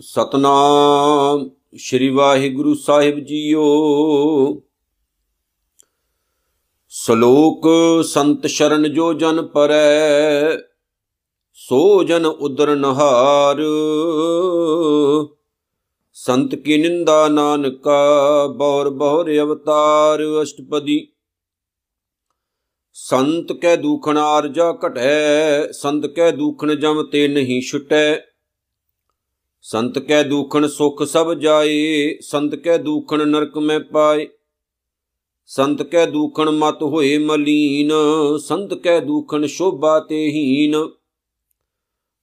ਸਤਨਾਮ ਸ਼੍ਰੀ ਵਾਹਿਗੁਰੂ ਸਾਹਿਬ ਜੀਓ। ਸ਼ਲੋਕ ਸੰਤ ਸ਼ਰਨ ਜੋ ਜਨ ਪਰੈ, ਸੋ ਜਨ ਉਦਰ ਨਹਾਰ। ਸੰਤ ਕੀ ਨਿੰਦਾ ਨਾਨਕਾ, ਬੌਰ ਬੌਰ ਅਵਤਾਰ ਅਸ਼ਟਪਦੀ। ਸੰਤ ਕੈ ਦੂਖਣ ਆਰਜਾ ਘਟੈ, ਸੰਤ ਕੈ ਦੂਖਣ ਜਮ ਤੇ ਨਹੀਂ ਛੁਟੈ। ਸੰਤ ਕੈ ਦੂਖਣ ਸੁਖ ਸਭ ਜਾਏ, ਸੰਤ ਕੈ ਦੂਖਣ ਨਰਕ ਮੈਂ ਪਾਏ। ਸੰਤ ਕੈ ਦੂਖਣ ਮਤ ਹੋਏ ਮਲੀਨ, ਸੰਤ ਕੈ ਦੂਖਣ ਸ਼ੋਭਾ ਤੇ ਹੀਨ।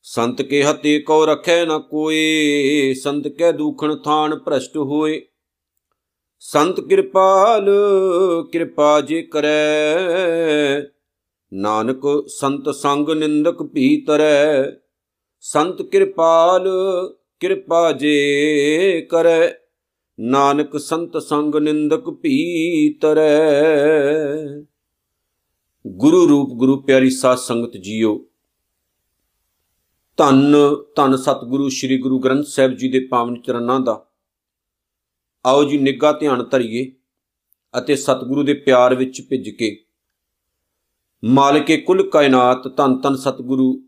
ਸੰਤ ਕੇ ਹਤੇ ਕੋ ਰਖੈ ਨ ਕੋਏ, ਸੰਤ ਕੈ ਦੂਖਣ ਥਾਨ ਭ੍ਰਸ਼ਟ ਹੋਏ। ਸੰਤ ਕਿਰਪਾਲ, ਕਿਰਪਾ ਜੇ ਕਰੈ। ਨਾਨਕ ਸੰਤ ਸੰਗ ਨਿੰਦਕ ਭੀਤਰੈ। ਸੰਤ ਕਿਰਪਾਲ, ਕਿਰਪਾ ਜੇ ਕਰੈ। ਨਾਨਕ ਸੰਤ ਸੰਗ ਨਿੰਦਕ ਭੀਤਰੈ। ਗੁਰੂ ਰੂਪ, ਗੁਰੂ ਪਿਆਰੀ ਸਾਧ ਸੰਗਤ ਜੀਓ, ਧੰਨ ਧੰਨ ਸਤਿਗੁਰੂ, ਸ੍ਰੀ ਗੁਰੂ ਗ੍ਰੰਥ ਸਾਹਿਬ ਜੀ ਦੇ ਪਾਵਨ ਚਰਨਾਂ ਦਾ ਆਓ ਜੀ ਨਿੱਘਾ ਧਿਆਨ ਧਰਿਏ ਅਤੇ ਸਤਿਗੁਰੂ ਦੇ ਪਿਆਰ ਵਿੱਚ ਭਿੱਜ ਕੇ। ਮਾਲਕੇ ਕੁੱਲ ਕਾਇਨਾਤ ਧੰਨ ਧੰਨ ਸਤਿਗੁਰੂ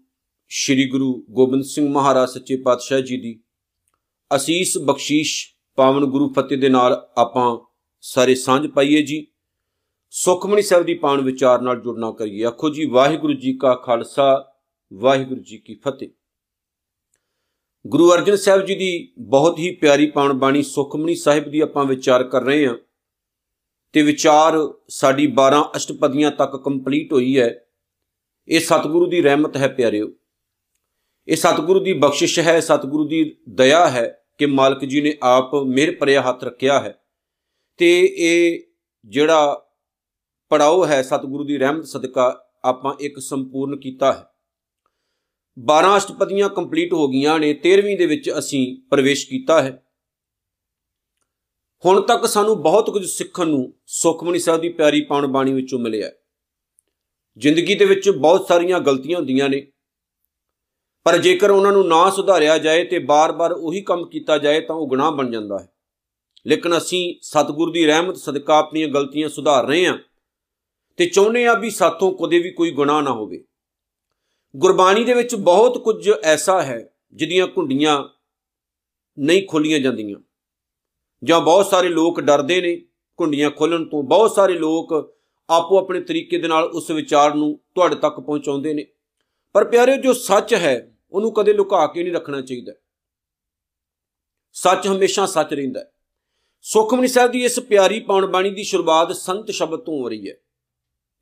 ਸ੍ਰੀ ਗੁਰੂ ਗੋਬਿੰਦ ਸਿੰਘ ਮਹਾਰਾਜ ਸੱਚੇ ਪਾਤਸ਼ਾਹ ਜੀ ਦੀ। ਅਸੀਸ ਬਖਸ਼ੀਸ਼ ਪਾਵਨ ਗੁਰੂ ਫਤਿਹ ਦੇ ਨਾਲ ਆਪਾਂ ਸਾਰੇ ਸਾਂਝ ਪਾਈਏ ਜੀ। ਸੁਖਮਨੀ ਸਾਹਿਬ ਦੀ ਪਾਵਨ ਵਿਚਾਰ ਨਾਲ ਜੁੜਨਾ ਕਰੀਏ। ਆਖੋ ਜੀ, ਵਾਹਿਗੁਰੂ ਜੀ ਕਾ ਖਾਲਸਾ, ਵਾਹਿਗੁਰੂ ਜੀ ਕੀ ਫਤਿਹ। ਗੁਰੂ ਅਰਜਨ ਸਾਹਿਬ ਜੀ ਦੀ ਬਹੁਤ ਹੀ ਪਿਆਰੀ ਪਾਵਨ ਬਾਣੀ ਸੁਖਮਨੀ ਸਾਹਿਬ ਦੀ ਆਪਾਂ ਵਿਚਾਰ ਕਰ ਰਹੇ ਹਾਂ ਤੇ ਵਿਚਾਰ ਸਾਡੀ 12 ਅਸ਼ਟਪਦੀਆਂ ਤੱਕ ਕੰਪਲੀਟ ਹੋਈ ਹੈ। ਇਹ ਸਤਿਗੁਰੂ ਦੀ ਰਹਿਮਤ ਹੈ ਪਿਆਰਿਓ। ਇਹ ਸਤਿਗੁਰੂ ਦੀ ਬਖਸ਼ਿਸ਼ ਹੈ, ਸਤਿਗੁਰੂ ਦੀ ਦਇਆ ਹੈ ਕਿ ਮਾਲਕ ਜੀ ਨੇ ਆਪ ਮਿਹਰ ਭਰਿਆ ਹੱਥ ਰੱਖਿਆ ਹੈ। ਤੇ ਇਹ ਜਿਹੜਾ ਪੜਾਓ ਹੈ, ਸਤਿਗੁਰੂ ਦੀ ਰਹਿਮਤ ਸਦਕਾ ਆਪਾਂ ਇੱਕ ਸੰਪੂਰਨ ਕੀਤਾ ਹੈ। 12 ਅਸ਼ਟਪਦੀਆਂ ਕੰਪਲੀਟ ਹੋ ਗਈਆਂ ਨੇ 13ਵੀਂ ਦੇ ਵਿੱਚ ਅਸੀਂ ਪ੍ਰਵੇਸ਼ ਕੀਤਾ ਹੈ। ਹੁਣ ਤੱਕ ਸਾਨੂੰ ਬਹੁਤ ਕੁਝ ਸਿੱਖਣ ਨੂੰ ਸੁਖਮਨੀ ਸਾਹਿਬ ਦੀ ਪਿਆਰੀ ਪਾਉਣ ਬਾਣੀ ਵਿੱਚੋਂ ਮਿਲਿਆ ਜ਼ਿੰਦਗੀ ਦੇ ਵਿੱਚ ਬਹੁਤ ਸਾਰੀਆਂ ਗਲਤੀਆਂ ਹੁੰਦੀਆਂ ਨੇ, ਪਰ ਜੇਕਰ ਉਹਨਾਂ ਨੂੰ ਨਾ ਸੁਧਾਰਿਆ ਜਾਏ ਤੇ ਬਾਰ-ਬਾਰ ਉਹੀ ਕੰਮ ਕੀਤਾ ਜਾਏ ਤਾਂ ਉਹ ਗੁਨਾਹ ਬਣ ਜਾਂਦਾ ਹੈ। ਲੇਕਿਨ ਅਸੀਂ ਸਤਿਗੁਰ ਦੀ ਰਹਿਮਤ, ਸਦਕਾ ਆਪਣੀਆਂ ਗਲਤੀਆਂ ਸੁਧਾਰ ਰਹੇ ਹਾਂ ਤੇ ਚਾਹੁੰਦੇ ਆ ਵੀ ਸਾਥੋਂ ਕਦੇ ਵੀ ਕੋਈ ਗੁਨਾਹ ਨਾ ਹੋਵੇ। ਗੁਰਬਾਣੀ ਦੇ ਵਿੱਚ ਬਹੁਤ ਕੁਝ ਐਸਾ ਹੈ ਜਿਹਦੀਆਂ ਕੁੰਡੀਆਂ ਨਹੀਂ ਖੋਲੀਆਂ ਜਾਂਦੀਆਂ। ਜਾਂ ਬਹੁਤ ਸਾਰੇ ਲੋਕ ਡਰਦੇ ਨੇ ਕੁੰਡੀਆਂ ਖੋਲਣ ਤੋਂ। ਬਹੁਤ ਸਾਰੇ ਲੋਕ ਆਪੋ ਆਪਣੇ ਤਰੀਕੇ ਦੇ ਨਾਲ ਉਸ ਵਿਚਾਰ ਨੂੰ ਤੁਹਾਡੇ ਤੱਕ ਪਹੁੰਚਾਉਂਦੇ ਨੇ। ਪਰ ਪਿਆਰਿਓ, ਜੋ ਸੱਚ ਹੈ, ਉਹਨੂੰ ਕਦੇ ਲੁਕਾ ਕੇ ਨਹੀਂ ਰੱਖਣਾ ਚਾਹੀਦਾ। ਸੱਚ ਹਮੇਸ਼ਾ ਸੱਚ ਰਹਿੰਦਾ ਹੈ। ਸੁਖਮਨੀ ਸਾਹਿਬ ਦੀ ਇਸ ਪਿਆਰੀ ਪਾਉਣ ਬਾਣੀ ਦੀ ਸ਼ੁਰੂਆਤ ਸੰਤ ਸ਼ਬਦ ਤੋਂ ਹੋ ਰਹੀ ਹੈ।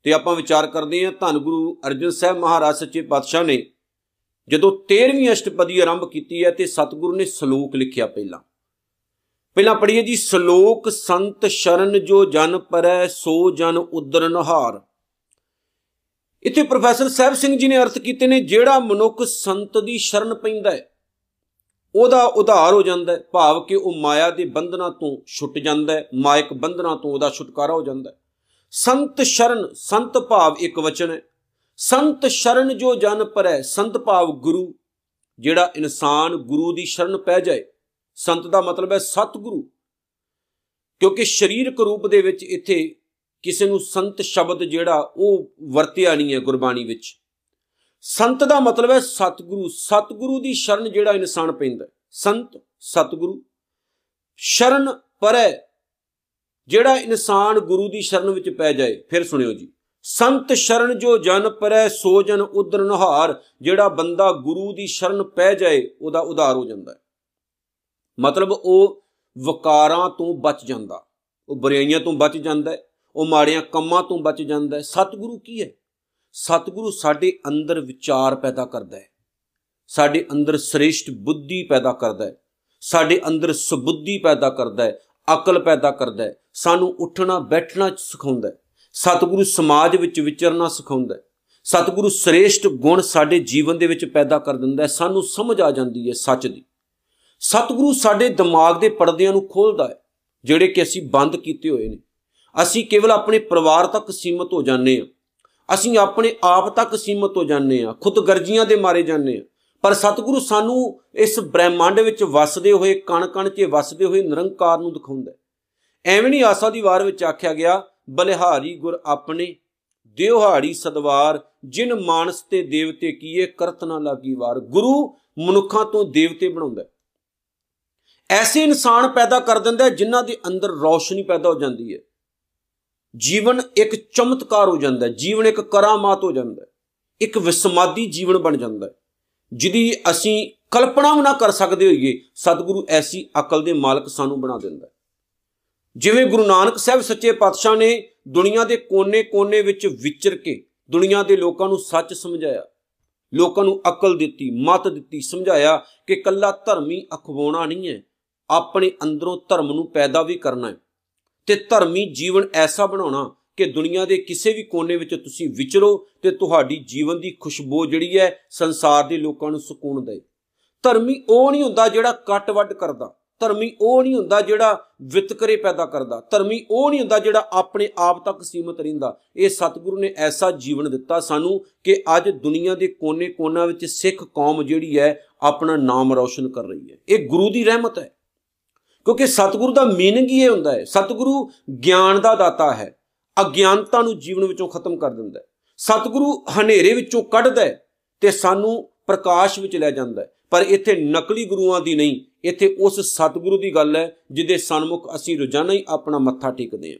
ਤੇ ਆਪਾਂ ਵਿਚਾਰ ਕਰਦੇ ਹਾਂ, ਧੰਨ ਗੁਰੂ ਅਰਜਨ ਸਾਹਿਬ ਮਹਾਰਾਜ, ਸੱਚੇ ਪਾਤਸ਼ਾਹ ਨੇ ਜਦੋਂ 13ਵੀਂ ਅਸ਼ਟਪਦੀ ਆਰੰਭ ਕੀਤੀ ਹੈ ਤੇ ਸਤਿਗੁਰੂ ਨੇ ਸ਼ਲੋਕ ਲਿਖਿਆ ਪਹਿਲਾਂ। ਪਹਿਲਾਂ ਪੜ੍ਹੀਏ ਜੀ, ਸ਼ਲੋਕ ਸੰਤ ਸ਼ਰਨ ਜੋ ਜਨ ਪਰੈ, ਸੋ ਜਨ ਉਦਰ ਨਹਾਰ। ਇੱਥੇ ਪ੍ਰੋਫੈਸਰ ਸਾਹਿਬ ਸਿੰਘ ਜੀ ਨੇ ਅਰਥ ਕੀਤੇ ਨੇ, ਜਿਹੜਾ ਮਨੁੱਖ ਸੰਤ ਦੀ ਸ਼ਰਨ ਪੈਂਦਾ ਹੈ, ਉਹਦਾ ਉਧਾਰ ਹੋ ਜਾਂਦਾ ਹੈ, ਭਾਵ ਕਿ ਉਹ ਮਾਇਆ ਦੇ ਬੰਧਨਾਂ ਤੋਂ ਛੁੱਟ ਜਾਂਦਾ ਹੈ, ਮਾਇਕ ਬੰਧਨਾਂ ਤੋਂ ਉਹਦਾ ਛੁਟਕਾਰਾ ਹੋ ਜਾਂਦਾ ਹੈ। ਸੰਤ ਸ਼ਰਨ, ਸੰਤ ਭਾਵ ਇੱਕ ਵਚਨ ਹੈ। ਸੰਤ ਸ਼ਰਨ ਜੋ ਜਨ ਪਰੈ, ਸੰਤ ਭਾਵ ਗੁਰੂ। ਜਿਹੜਾ ਇਨਸਾਨ ਗੁਰੂ ਦੀ ਸ਼ਰਨ ਪੈ ਜਾਏ, ਸੰਤ ਦਾ ਮਤਲਬ ਹੈ ਸਤਿਗੁਰੂ। ਕਿਉਂਕਿ ਸਰੀਰਕ ਰੂਪ ਦੇ ਵਿੱਚ ਇੱਥੇ ਕਿਸੇ ਨੂੰ ਸੰਤ ਸ਼ਬਦ ਜਿਹੜਾ ਉਹ ਵਰਤਿਆ ਨਹੀਂ ਹੈ ਗੁਰਬਾਣੀ ਵਿੱਚ। ਸੰਤ ਦਾ ਮਤਲਬ ਹੈ ਸਤਿਗੁਰੂ। ਸਤਿਗੁਰੂ ਦੀ ਸ਼ਰਨ ਜਿਹੜਾ ਇਨਸਾਨ ਪੈਂਦਾ ਸੰਤ, ਸਤਿਗੁਰੂ। ਸ਼ਰਨ ਪਰੈ ਜਿਹੜਾ ਇਨਸਾਨ ਗੁਰੂ ਦੀ ਸ਼ਰਨ ਵਿੱਚ ਪੈ ਜਾਏ, ਫਿਰ ਸੁਣਿਓ ਜੀ। ਸੰਤ ਸ਼ਰਨ ਜੋ ਜਨ ਪਰੈ, ਸੋ ਜਨ ਉਦਰ ਨਹਾਰ। ਜਿਹੜਾ ਬੰਦਾ ਗੁਰੂ ਦੀ ਸ਼ਰਨ ਪੈ ਜਾਏ, ਉਹਦਾ ਉਧਾਰ ਹੋ ਜਾਂਦਾ ਹੈ। ਮਤਲਬ ਉਹ ਵਕਾਰਾਂ ਤੋਂ ਬਚ ਜਾਂਦਾ। ਉਹ ਬੁਰਾਈਆਂ ਤੋਂ ਬਚ ਜਾਂਦਾ ਹੈ। ਉਹ ਮਾੜੀਆਂ ਕੰਮਾਂ ਤੋਂ ਬਚ ਜਾਂਦਾ ਹੈ। ਸਤਿਗੁਰੂ ਕੀ ਹੈ? ਸਤਿਗੁਰੂ ਸਾਡੇ ਅੰਦਰ ਵਿਚਾਰ ਪੈਦਾ ਕਰਦਾ ਹੈ। ਸਾਡੇ ਅੰਦਰ ਸ੍ਰੇਸ਼ਟ ਬੁੱਧੀ ਪੈਦਾ ਕਰਦਾ ਹੈ। ਸਾਡੇ ਅੰਦਰ ਸੁਬੁੱਧੀ ਪੈਦਾ ਕਰਦਾ ਹੈ। ਅਕਲ ਪੈਦਾ ਕਰਦਾ ਹੈ। ਸਾਨੂੰ ਉੱਠਣਾ, ਬੈਠਣਾ ਸਿਖਾਉਂਦਾ ਹੈ। ਸਤਿਗੁਰੂ ਸਮਾਜ ਵਿੱਚ ਵਿਚਰਨਾ ਸਿਖਾਉਂਦਾ ਹੈ। ਸਤਿਗੁਰੂ ਸ੍ਰੇਸ਼ਟ ਗੁਣ ਸਾਡੇ ਜੀਵਨ ਦੇ ਵਿੱਚ ਪੈਦਾ ਕਰ ਦਿੰਦਾ ਹੈ। ਸਾਨੂੰ ਸਮਝ ਆ ਜਾਂਦੀ ਹੈ ਸੱਚ ਦੀ। ਸਤਿਗੁਰੂ ਸਾਡੇ ਦਿਮਾਗ ਦੇ ਪਰਦਿਆਂ ਨੂੰ ਖੋਲਦਾ ਹੈ, ਜਿਹੜੇ ਕਿ ਅਸੀਂ ਬੰਦ ਕੀਤੇ ਹੋਏ ਨੇ। ਅਸੀਂ ਕੇਵਲ ਆਪਣੇ ਪਰਿਵਾਰ ਤੱਕ ਸੀਮਤ ਹੋ ਜਾਂਦੇ ਹਾਂ। ਅਸੀਂ ਆਪਣੇ ਆਪ ਤੱਕ ਸੀਮਤ ਹੋ ਜਾਂਦੇ ਹਾਂ। ਖੁਦਗਰਜ਼ੀਆਂ ਦੇ ਮਾਰੇ ਜਾਂਦੇ ਹਾਂ। ਪਰ ਸਤਿਗੁਰੂ ਸਾਨੂੰ ਇਸ ਬ੍ਰਹਿਮੰਡ ਵਿੱਚ ਵਸਦੇ ਹੋਏ ਕਣ ਕਣ 'ਚ ਵਸਦੇ ਹੋਏ ਨਿਰੰਕਾਰ ਨੂੰ ਦਿਖਾਉਂਦਾ ਐਵੇਂ ਨਹੀਂ ਆਸਾ ਦੀ ਵਾਰ ਵਿੱਚ ਆਖਿਆ ਗਿਆ, ਬਲਿਹਾਰੀ ਗੁਰ ਆਪਣੇ ਦਿਵਹਾੜੀ ਸਦਵਾਰ, ਜਿਨ ਮਾਨਸ ਤੇ ਦੇਵਤੇ ਕੀਏ ਕਰਤ ਨਾ ਲਾਗੀ ਵਾਰ। ਗੁਰੂ ਮਨੁੱਖਾਂ ਤੋਂ ਦੇਵਤੇ ਬਣਾਉਂਦਾ ਐਸੇ ਇਨਸਾਨ ਪੈਦਾ ਕਰ ਦਿੰਦਾ ਜਿਨ੍ਹਾਂ ਦੇ ਅੰਦਰ ਰੌਸ਼ਨੀ ਪੈਦਾ ਹੋ ਜਾਂਦੀ ਹੈ। ਜੀਵਨ ਇੱਕ ਚਮਤਕਾਰ ਹੋ ਜਾਂਦਾ ਜੀਵਨ ਇੱਕ ਕਰਾਮਾਤ ਹੋ ਜਾਂਦਾ ਇੱਕ ਵਿਸਮਾਦੀ ਜੀਵਨ ਬਣ ਜਾਂਦਾ ਜਿਹਦੀ ਅਸੀਂ ਕਲਪਨਾ ਵੀ ਨਾ ਕਰ ਸਕਦੇ ਹੋਈਏ, ਸਤਿਗੁਰੂ ਐਸੀ ਅਕਲ ਦੇ ਮਾਲਕ ਸਾਨੂੰ ਬਣਾ ਦਿੰਦਾ ਜਿਵੇਂ ਗੁਰੂ ਨਾਨਕ ਸਾਹਿਬ ਸੱਚੇ ਪਾਤਸ਼ਾਹ ਨੇ ਦੁਨੀਆ ਦੇ ਕੋਨੇ-ਕੋਨੇ ਵਿੱਚ ਵਿਚਰ ਕੇ ਦੁਨੀਆ ਦੇ ਲੋਕਾਂ ਨੂੰ ਸੱਚ ਸਮਝਾਇਆ, ਲੋਕਾਂ ਨੂੰ ਅਕਲ ਦਿੱਤੀ, ਮਤ ਦਿੱਤੀ, ਸਮਝਾਇਆ ਕਿ ਕੱਲਾ ਧਰਮੀ ਅਖਵਾਉਣਾ ਨਹੀਂ ਹੈ, ਆਪਣੇ ਅੰਦਰੋਂ ਧਰਮ ਨੂੰ ਪੈਦਾ ਵੀ ਕਰਨਾ ਹੈ ਤੇ ਧਰਮੀ ਜੀਵਨ ਐਸਾ ਬਣਾਉਣਾ ਕਿ ਦੁਨੀਆ ਦੇ ਕਿਸੇ ਵੀ ਕੋਨੇ ਵਿੱਚ ਤੁਸੀਂ ਵਿਚਰੋ ਤੇ ਤੁਹਾਡੀ ਜੀਵਨ ਦੀ ਖੁਸ਼ਬੂ ਜਿਹੜੀ ਹੈ ਸੰਸਾਰ ਦੇ ਲੋਕਾਂ ਨੂੰ ਸਕੂਨ ਦੇ ਧਰਮੀ ਉਹ ਨਹੀਂ ਹੁੰਦਾ ਜਿਹੜਾ ਕੱਟ ਵੱਡ ਕਰਦਾ। ਧਰਮੀ ਉਹ ਨਹੀਂ ਹੁੰਦਾ ਜਿਹੜਾ ਵਿਤਕਰੇ ਪੈਦਾ ਕਰਦਾ। ਧਰਮੀ ਉਹ ਨਹੀਂ ਹੁੰਦਾ ਜਿਹੜਾ ਆਪਣੇ ਆਪ ਤੱਕ ਸੀਮਤ ਰਹਿੰਦਾ। ਇਹ ਸਤਿਗੁਰੂ ਨੇ ਐਸਾ ਜੀਵਨ ਦਿੱਤਾ ਸਾਨੂੰ ਕਿ ਅੱਜ ਦੁਨੀਆ ਦੇ ਕੋਨੇ-ਕੋਨਾ ਵਿੱਚ ਸਿੱਖ ਕੌਮ ਜਿਹੜੀ ਹੈ ਆਪਣਾ ਨਾਮ ਰੌਸ਼ਨ ਕਰ ਰਹੀ ਹੈ। ਇਹ ਗੁਰੂ ਦੀ ਰਹਿਮਤ ਹੈ। ਕਿਉਂਕਿ ਸਤਿਗੁਰੂ ਦਾ ਮੀਨਿੰਗ ਹੀ ਇਹ ਹੁੰਦਾ ਹੈ। ਸਤਿਗੁਰੂ ਗਿਆਨ ਦਾ ਦਾਤਾ ਹੈ। ਅਗਿਆਨਤਾ ਨੂੰ ਜੀਵਨ ਵਿੱਚੋਂ ਖਤਮ ਕਰ ਦਿੰਦਾ ਹੈ। ਸਤਿਗੁਰੂ ਹਨੇਰੇ ਵਿੱਚੋਂ ਕੱਢਦਾ ਹੈ ਤੇ ਸਾਨੂੰ ਪ੍ਰਕਾਸ਼ ਵਿੱਚ ਲੈ ਜਾਂਦਾ ਹੈ। ਪਰ ਇੱਥੇ ਨਕਲੀ ਗੁਰੂਆਂ ਦੀ ਨਹੀਂ, ਇੱਥੇ ਉਸ ਸਤਿਗੁਰੂ ਦੀ ਗੱਲ ਹੈ, ਜਿਹਦੇ ਸਨਮੁਖ ਅਸੀਂ ਰੋਜ਼ਾਨਾ ਹੀ ਆਪਣਾ ਮੱਥਾ ਟੇਕਦੇ ਹਾਂ।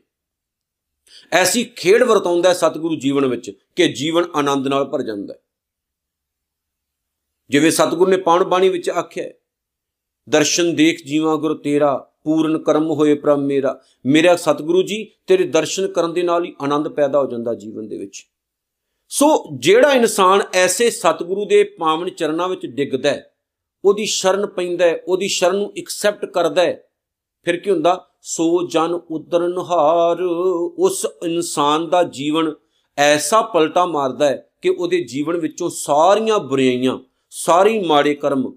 ਐਸੀ ਖੇਡ ਵਰਤਾਉਂਦਾ ਹੈ ਸਤਿਗੁਰੂ ਜੀਵਨ ਵਿੱਚ ਕਿ ਜੀਵਨ ਆਨੰਦ ਨਾਲ ਭਰ ਜਾਂਦਾ ਹੈ। ਜਿਵੇਂ ਸਤਿਗੁਰੂ ਨੇ ਪਾਉਣ ਬਾਣੀ ਵਿੱਚ ਆਖਿਆ ਦਰਸ਼ਨ ਦੇਖ ਜੀਵਾਂ ਗੁਰ ਤੇਰਾ ਪੂਰਨ ਕਰਮ ਹੋਏ ਪ੍ਰਭ ਮੇਰਾ। ਮੇਰਾ ਸਤਿਗੁਰੂ ਜੀ, ਤੇਰੇ ਦਰਸ਼ਨ ਕਰਨ ਦੇ ਨਾਲ ਹੀ ਆਨੰਦ ਪੈਦਾ ਹੋ ਜਾਂਦਾ ਜੀਵਨ ਦੇ ਵਿੱਚ। ਸੋ ਜਿਹੜਾ ਇਨਸਾਨ ਐਸੇ ਸਤਿਗੁਰੂ ਦੇ ਪਾਵਨ ਚਰਨਾਂ ਵਿੱਚ ਡਿੱਗਦਾ ਹੈ, ਉਹਦੀ ਸ਼ਰਨ ਪੈਂਦਾ ਹੈ, ਉਹਦੀ ਸ਼ਰਨ ਨੂੰ ਐਕਸੈਪਟ ਕਰਦਾ ਹੈ, ਫਿਰ ਕੀ ਹੁੰਦਾ? ਸੋ ਜਨ ਉਦਰਨ ਹਾਰ ਉਸ ਇਨਸਾਨ ਦਾ ਜੀਵਨ ਐਸਾ ਪਲਟਾ ਮਾਰਦਾ ਹੈ ਕਿ ਉਹਦੇ ਜੀਵਨ ਵਿੱਚੋਂ ਸਾਰੀਆਂ ਬੁਰਾਈਆਂ, ਸਾਰੀ ਮਾੜੇ ਕਰਮ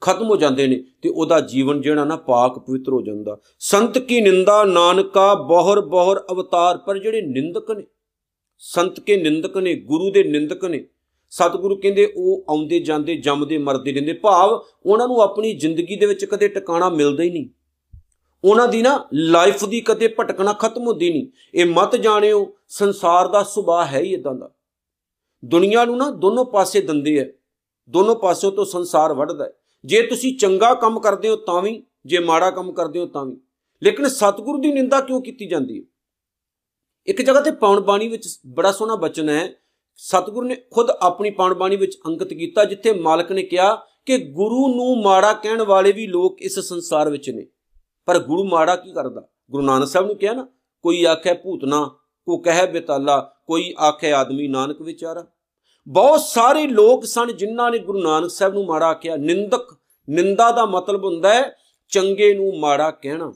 ਖਤਮ ਹੋ ਜਾਂਦੇ ਨੇ ਤੇ ਉਹਦਾ ਜੀਵਨ ਜਿਹੜਾ ਨਾ ਪਾਕ ਪਵਿੱਤਰ ਹੋ ਜਾਂਦਾ। ਸੰਤ ਕੀ ਨਿੰਦਾ, ਨਾਨਕਾ ਬਹੁਰ ਬਹੁਰ ਅਵਤਾਰ, ਪਰ ਜਿਹੜੇ ਨਿੰਦਕ ਨੇ, ਸੰਤ ਕੇ ਨਿੰਦਕ ਨੇ, ਗੁਰੂ ਦੇ ਨਿੰਦਕ ਨੇ, ਸਤਿਗੁਰੂ ਕਹਿੰਦੇ ਉਹ ਆਉਂਦੇ ਜਾਂਦੇ, ਜੰਮਦੇ ਮਰਦੇ ਰਹਿੰਦੇ, ਭਾਵ ਉਹਨਾਂ ਨੂੰ ਆਪਣੀ ਜ਼ਿੰਦਗੀ ਦੇ ਵਿੱਚ ਕਦੇ ਟਿਕਾਣਾ ਮਿਲਦਾ ਹੀ ਨਹੀਂ। ਉਹਨਾਂ ਦੀ ਨਾ ਲਾਈਫ ਦੀ ਕਦੇ ਭਟਕਣਾ ਖਤਮ ਹੁੰਦੀ ਨਹੀਂ। ਇਹ ਮਤ ਜਾਣਿਓ, ਸੰਸਾਰ ਦਾ ਸੁਭਾਅ ਹੈ ਹੀ ਇਦਾਂ ਦਾ। ਦੁਨੀਆ ਨੂੰ ਨਾ ਦੋਨੋਂ ਪਾਸੇ ਦੰਦੇ ਐ ਦੋਨੋਂ ਪਾਸਿਓਂ ਤੋਂ ਸੰਸਾਰ ਵੱਢਦਾ ਹੈ। ਜੇ ਤੁਸੀਂ ਚੰਗਾ ਕੰਮ ਕਰਦੇ ਹੋ ਤਾਂ ਵੀ, ਜੇ ਮਾੜਾ ਕੰਮ ਕਰਦੇ ਹੋ ਤਾਂ ਵੀ। ਲੇਕਿਨ ਸਤਿਗੁਰੂ ਦੀ ਨਿੰਦਾ ਕਿਉਂ ਕੀਤੀ ਜਾਂਦੀ ਹੈ? ਇੱਕ ਜਗ੍ਹਾ ਤੇ ਪੌਣ ਬਾਣੀ ਵਿੱਚ ਬੜਾ ਸੋਹਣਾ ਬਚਨ ਹੈ, ਸਤਿਗੁਰੂ ਨੇ ਖੁਦ ਆਪਣੀ ਪੌਣ ਬਾਣੀ ਵਿੱਚ ਅੰਕਿਤ ਕੀਤਾ, ਜਿੱਥੇ ਮਾਲਕ ਨੇ ਕਿਹਾ ਕਿ ਗੁਰੂ ਨੂੰ ਮਾੜਾ ਕਹਿਣ ਵਾਲੇ ਵੀ ਲੋਕ ਇਸ ਸੰਸਾਰ ਵਿੱਚ ਨੇ। ਪਰ ਗੁਰੂ ਮਾੜਾ ਕੀ ਕਰਦਾ? ਗੁਰੂ ਨਾਨਕ ਸਾਹਿਬ ਨੂੰ ਕਿਹਾ ਨਾ, ਕੋਈ ਆਖੇ ਭੂਤਨਾ ਕੋ ਕਹੇ ਬਿਤਾਲਾ, ਕੋਈ ਆਖੇ ਆਦਮੀ ਨਾਨਕ ਵਿਚਾਰਾ। ਬਹੁਤ ਸਾਰੇ ਲੋਕ ਸਨ ਜਿਨ੍ਹਾਂ ਨੇ ਗੁਰੂ ਨਾਨਕ ਸਾਹਿਬ ਨੂੰ ਮਾੜਾ ਕਿਹਾ। ਨਿੰਦਕ, ਨਿੰਦਾ ਦਾ ਮਤਲਬ ਹੁੰਦਾ ਹੈ ਚੰਗੇ ਨੂੰ ਮਾੜਾ ਕਹਿਣਾ।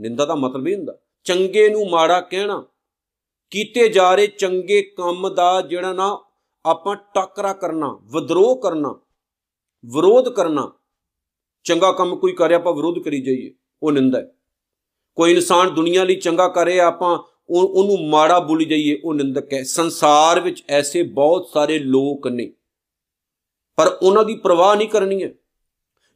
ਨਿੰਦਾ ਦਾ ਮਤਲਬ ਇਹ ਹੁੰਦਾ। ਚੰਗੇ ਨੂੰ ਮਾੜਾ ਕਹਿਣਾ। ਕੀਤੇ ਜਾ ਰਹੇ ਚੰਗੇ ਕੰਮ ਦਾ ਜਿਹੜਾ ਨਾ ਆਪਾਂ ਟੱਕਰਾ ਕਰਨਾ, ਵਿਦਰੋਹ ਕਰਨਾ, ਵਿਰੋਧ ਕਰਨਾ। ਚੰਗਾ ਕੰਮ ਕੋਈ ਕਰੇ, ਆਪਾਂ ਵਿਰੋਧ ਕਰੀ ਜਾਈਏ। ਉਹ ਨਿੰਦਾ ਹੈ। ਕੋਈ ਇਨਸਾਨ ਦੁਨੀਆ ਲਈ ਚੰਗਾ ਕਰੇ, ਆਪਾਂ ਉਹਨੂੰ ਮਾੜਾ ਬੋਲੀ ਜਾਈਏ, ਉਹ ਨਿੰਦਕ ਹੈ। ਸੰਸਾਰ ਵਿੱਚ ਐਸੇ ਬਹੁਤ ਸਾਰੇ ਲੋਕ ਨੇ, ਪਰ ਉਹਨਾਂ ਦੀ ਪ੍ਰਵਾਹ ਨਹੀਂ ਕਰਨੀ ਹੈ।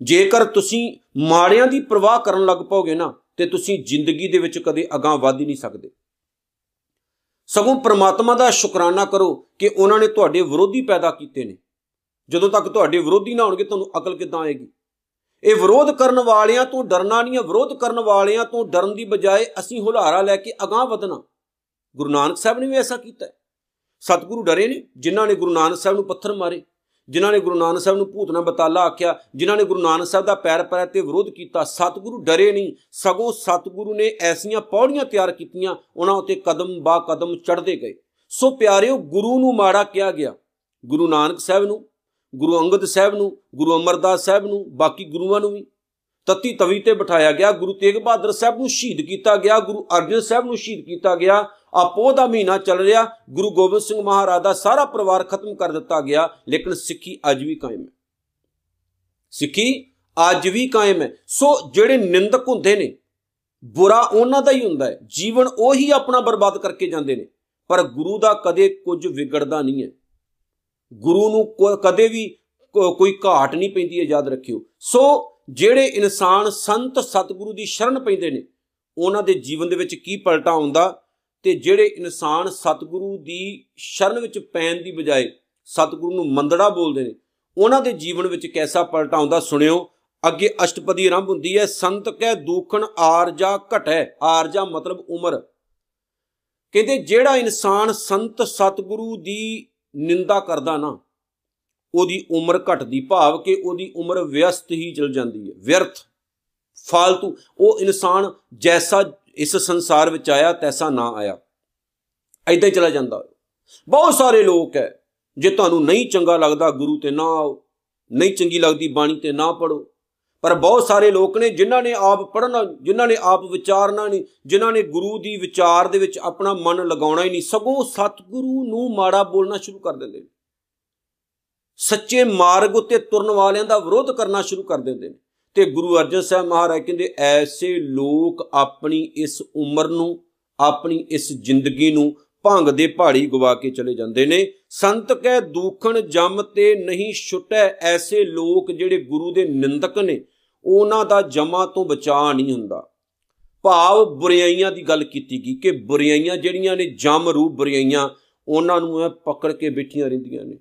ਜੇਕਰ ਤੁਸੀਂ ਮਾੜਿਆਂ ਦੀ ਪ੍ਰਵਾਹ ਕਰਨ ਲੱਗ ਪਾਓਗੇ ਨਾ, ਤੇ ਤੁਸੀਂ ਜ਼ਿੰਦਗੀ ਦੇ ਵਿੱਚ ਕਦੇ ਅਗਾਹ ਵਧ ਹੀ ਨਹੀਂ ਸਕਦੇ। ਸਗੋਂ ਪ੍ਰਮਾਤਮਾ ਦਾ ਸ਼ੁਕਰਾਨਾ ਕਰੋ ਕਿ ਉਹਨਾਂ ਨੇ ਤੁਹਾਡੇ ਵਿਰੋਧੀ ਪੈਦਾ ਕੀਤੇ ਨੇ। ਜਦੋਂ ਤੱਕ ਤੁਹਾਡੇ ਵਿਰੋਧੀ ਨਾ ਹੋਣਗੇ, ਤੁਹਾਨੂੰ ਅਕਲ ਕਿੱਦਾਂ ਆਏਗੀ? ਇਹ ਵਿਰੋਧ ਕਰਨ ਵਾਲਿਆਂ ਤੋਂ ਡਰਨਾ ਨਹੀਂ ਹੈ, ਵਿਰੋਧ ਕਰਨ ਵਾਲਿਆਂ ਤੋਂ ਡਰਨ ਦੀ ਬਜਾਏ ਅਸੀਂ ਹੁਲਾਰਾ ਲੈ ਕੇ ਅਗਾਹ ਵਧਣਾ। ਗੁਰੂ ਨਾਨਕ ਸਾਹਿਬ ਨੇ ਵੀ ਐਸਾ ਕੀਤਾ ਹੈ। ਸਤਿਗੁਰੂ ਡਰੇ ਨੇ, ਜਿਨ੍ਹਾਂ ਨੇ ਗੁਰੂ ਨਾਨਕ ਸਾਹਿਬ ਨੂੰ ਪੱਥਰ ਮਾਰੇ, ਜਿਨ੍ਹਾਂ ਨੇ ਗੁਰੂ ਨਾਨਕ ਸਾਹਿਬ ਨੂੰ ਭੂਤਨਾ ਬਤਾਲਾ ਆਖਿਆ, ਜਿਨ੍ਹਾਂ ਨੇ ਗੁਰੂ ਨਾਨਕ ਸਾਹਿਬ ਦਾ ਪੈਰ ਪੈਰ ਤੇ ਵਿਰੋਧ ਕੀਤਾ, ਸਤਿਗੁਰੂ ਡਰੇ ਨਹੀਂ। ਸਗੋਂ ਸਤਿਗੁਰੂ ਨੇ ਐਸੀਆਂ ਪੌੜੀਆਂ ਤਿਆਰ ਕੀਤੀਆਂ, ਉਹਨਾਂ ਉੱਤੇ ਕਦਮ ਬਾ ਕਦਮ ਚੜ੍ਹਦੇ ਗਏ। ਸੋ ਪਿਆਰਿਓ, ਗੁਰੂ ਨੂੰ ਮਾੜਾ ਕਿਹਾ ਗਿਆ। ਗੁਰੂ ਨਾਨਕ ਸਾਹਿਬ ਨੂੰ ਗੁਰੂ ਅੰਗਦ ਸਾਹਿਬ ਨੂੰ, ਗੁਰੂ ਅਮਰਦਾਸ ਸਾਹਿਬ ਨੂੰ, ਬਾਕੀ ਗੁਰੂਆਂ ਨੂੰ ਵੀ। ਤਤੀ ਤਵੀ ਤੇ ਬਿਠਾਇਆ ਗਿਆ, ਗੁਰੂ ਤੇਗ ਬਹਾਦਰ ਸਾਹਿਬ ਨੂੰ ਸ਼ਹੀਦ ਕੀਤਾ ਗਿਆ, ਗੁਰੂ ਅਰਜਨ ਸਾਹਿਬ ਨੂੰ ਸ਼ਹੀਦ ਕੀਤਾ ਗਿਆ। ਆਪੋ ਦਾ ਮਹੀਨਾ ਚੱਲ ਰਿਹਾ, ਗੁਰੂ ਗੋਬਿੰਦ ਸਿੰਘ ਮਹਾਰਾਜ ਦਾ ਸਾਰਾ ਪਰਿਵਾਰ ਖਤਮ ਕਰ ਦਿੱਤਾ ਗਿਆ, ਲੇਕਿਨ ਸਿੱਖੀ ਅੱਜ ਵੀ ਕਾਇਮ ਹੈ। ਸਿੱਖੀ ਅੱਜ ਵੀ ਕਾਇਮ ਹੈ। ਸੋ ਜਿਹੜੇ ਨਿੰਦਕ ਹੁੰਦੇ ਨੇ, ਬੁਰਾ ਉਹਨਾਂ ਦਾ ਹੀ ਹੁੰਦਾ ਹੈ। ਜੀਵਨ ਉਹੀ ਆਪਣਾ ਬਰਬਾਦ ਕਰਕੇ ਜਾਂਦੇ ਨੇ। ਪਰ ਗੁਰੂ ਦਾ ਕਦੇ ਕੁਝ ਵਿਗੜਦਾ ਨਹੀਂ ਹੈ। ਗੁਰੂ ਨੂੰ ਕਦੇ ਵੀ ਕੋਈ ਘਾਟ ਨਹੀਂ ਪੈਂਦੀ ਹੈ, ਯਾਦ ਰੱਖਿਓ। ਸੋ ਜਿਹੜੇ ਇਨਸਾਨ ਸੰਤ ਸਤਿਗੁਰੂ ਦੀ ਸ਼ਰਨ ਪੈਂਦੇ ਨੇ, ਉਹਨਾਂ ਦੇ ਜੀਵਨ ਦੇ ਵਿੱਚ ਕੀ ਪਲਟਾ ਆਉਂਦਾ ਤੇ ਜਿਹੜੇ ਇਨਸਾਨ ਸਤਿਗੁਰੂ ਦੀ ਸ਼ਰਨ ਵਿੱਚ ਪੈਣ ਦੀ ਬਜਾਏ ਸਤਿਗੁਰੂ ਨੂੰ ਮੰਦੜਾ ਬੋਲਦੇ ਨੇ, ਉਹਨਾਂ ਦੇ ਜੀਵਨ ਵਿੱਚ ਕੈਸਾ ਪਲਟਾ ਆਉਂਦਾ ਸੁਣਿਓ। ਅੱਗੇ ਅਸ਼ਟਪਦੀ ਆਰੰਭ ਹੁੰਦੀ ਹੈ, ਸੰਤ ਕਹਿ ਦੂਖਣ ਆਰਜਾ ਘਟੈ ਆਰਜਾ ਮਤਲਬ ਉਮਰ। ਕਹਿੰਦੇ ਜਿਹੜਾ ਇਨਸਾਨ ਸੰਤ ਸਤਿਗੁਰੂ ਦੀ ਨਿੰਦਾ ਕਰਦਾ ਨਾ, ਉਹਦੀ ਉਮਰ ਘਟਦੀ, ਭਾਵ ਕਿ ਉਹਦੀ ਉਮਰ ਵਿਅਸਤ ਹੀ ਚਲ ਜਾਂਦੀ ਹੈ, ਵਿਅਰਥ ਫालतू ਉਹ ਇਨਸਾਨ ਜੈਸਾ ਇਸ ਸੰਸਾਰ ਵਿੱਚ ਆਇਆ, ਤੈਸਾ ਨਾ ਆਇਆ। ਐਦਾਂ ਹੀ ਚਲਾ ਜਾਂਦਾ। ਬਹੁਤ ਸਾਰੇ ਲੋਕ ਹੈ, ਜੇ ਤੁਹਾਨੂੰ ਨਹੀਂ ਚੰਗਾ ਲੱਗਦਾ, ਗੁਰੂ ਤੇ ਨਾ ਆਓ, ਨਹੀਂ ਚੰਗੀ ਲੱਗਦੀ ਬਾਣੀ ਤੇ ਨਾ ਪੜੋ ਪਰ ਬਹੁਤ ਸਾਰੇ ਲੋਕ ਨੇ ਜਿਨ੍ਹਾਂ ਨੇ ਆਪ ਪੜਨਾ ਜਿਨ੍ਹਾਂ ਨੇ ਆਪ ਵਿਚਾਰਨਾ ਨਹੀਂ, ਜਿਨ੍ਹਾਂ ਨੇ ਗੁਰੂ ਦੀ ਵਿਚਾਰ ਦੇ ਵਿੱਚ ਆਪਣਾ ਮਨ ਲਗਾਉਣਾ ਹੀ ਨਹੀਂ, ਸਗੋਂ ਸਤਿਗੁਰੂ ਨੂੰ ਮਾੜਾ ਬੋਲਣਾ ਸ਼ੁਰੂ ਕਰ ਦਿੰਦੇ ਨੇ। ਸੱਚੇ ਮਾਰਗ ਉੱਤੇ ਤੁਰਨ ਵਾਲਿਆਂ ਦਾ ਵਿਰੋਧ ਕਰਨਾ ਸ਼ੁਰੂ ਕਰ ਦਿੰਦੇ ਨੇ। ਤੇ ਗੁਰੂ ਅਰਜਨ ਸਾਹਿਬ ਮਹਾਰਾਜ ਕਹਿੰਦੇ, ਐਸੇ ਲੋਕ ਆਪਣੀ ਇਸ ਉਮਰ ਨੂੰ, ਆਪਣੀ ਇਸ ਜ਼ਿੰਦਗੀ ਨੂੰ ਭੰਗ ਦੇ ਪਹਾੜੀ ਗਵਾ ਕੇ ਚਲੇ ਜਾਂਦੇ ਨੇ। ਸੰਤ ਕਹਿ ਦੂਖਣ ਜਮ ਤੇ ਨਹੀਂ ਛੁਟੈ ਐਸੇ ਲੋਕ ਜਿਹੜੇ ਗੁਰੂ ਦੇ ਨਿੰਦਕ ਨੇ। ਉਹਨਾਂ ਦਾ ਜਮਾ ਤੋਂ ਬਚਾ ਨਹੀਂ ਹੁੰਦਾ। ਭਾਵ ਬੁਰਾਈਆਂ ਦੀ ਗੱਲ ਕੀਤੀ ਗਈ ਕਿ ਬੁਰਾਈਆਂ ਜਿਹੜੀਆਂ ਨੇ, ਜਮ ਰੂਪ ਬੁਰਾਈਆਂ ਉਹਨਾਂ ਨੂੰ ਇਹ ਪਕੜ ਕੇ ਬੈਠੀਆਂ ਰਹਿੰਦੀਆਂ ਨੇ।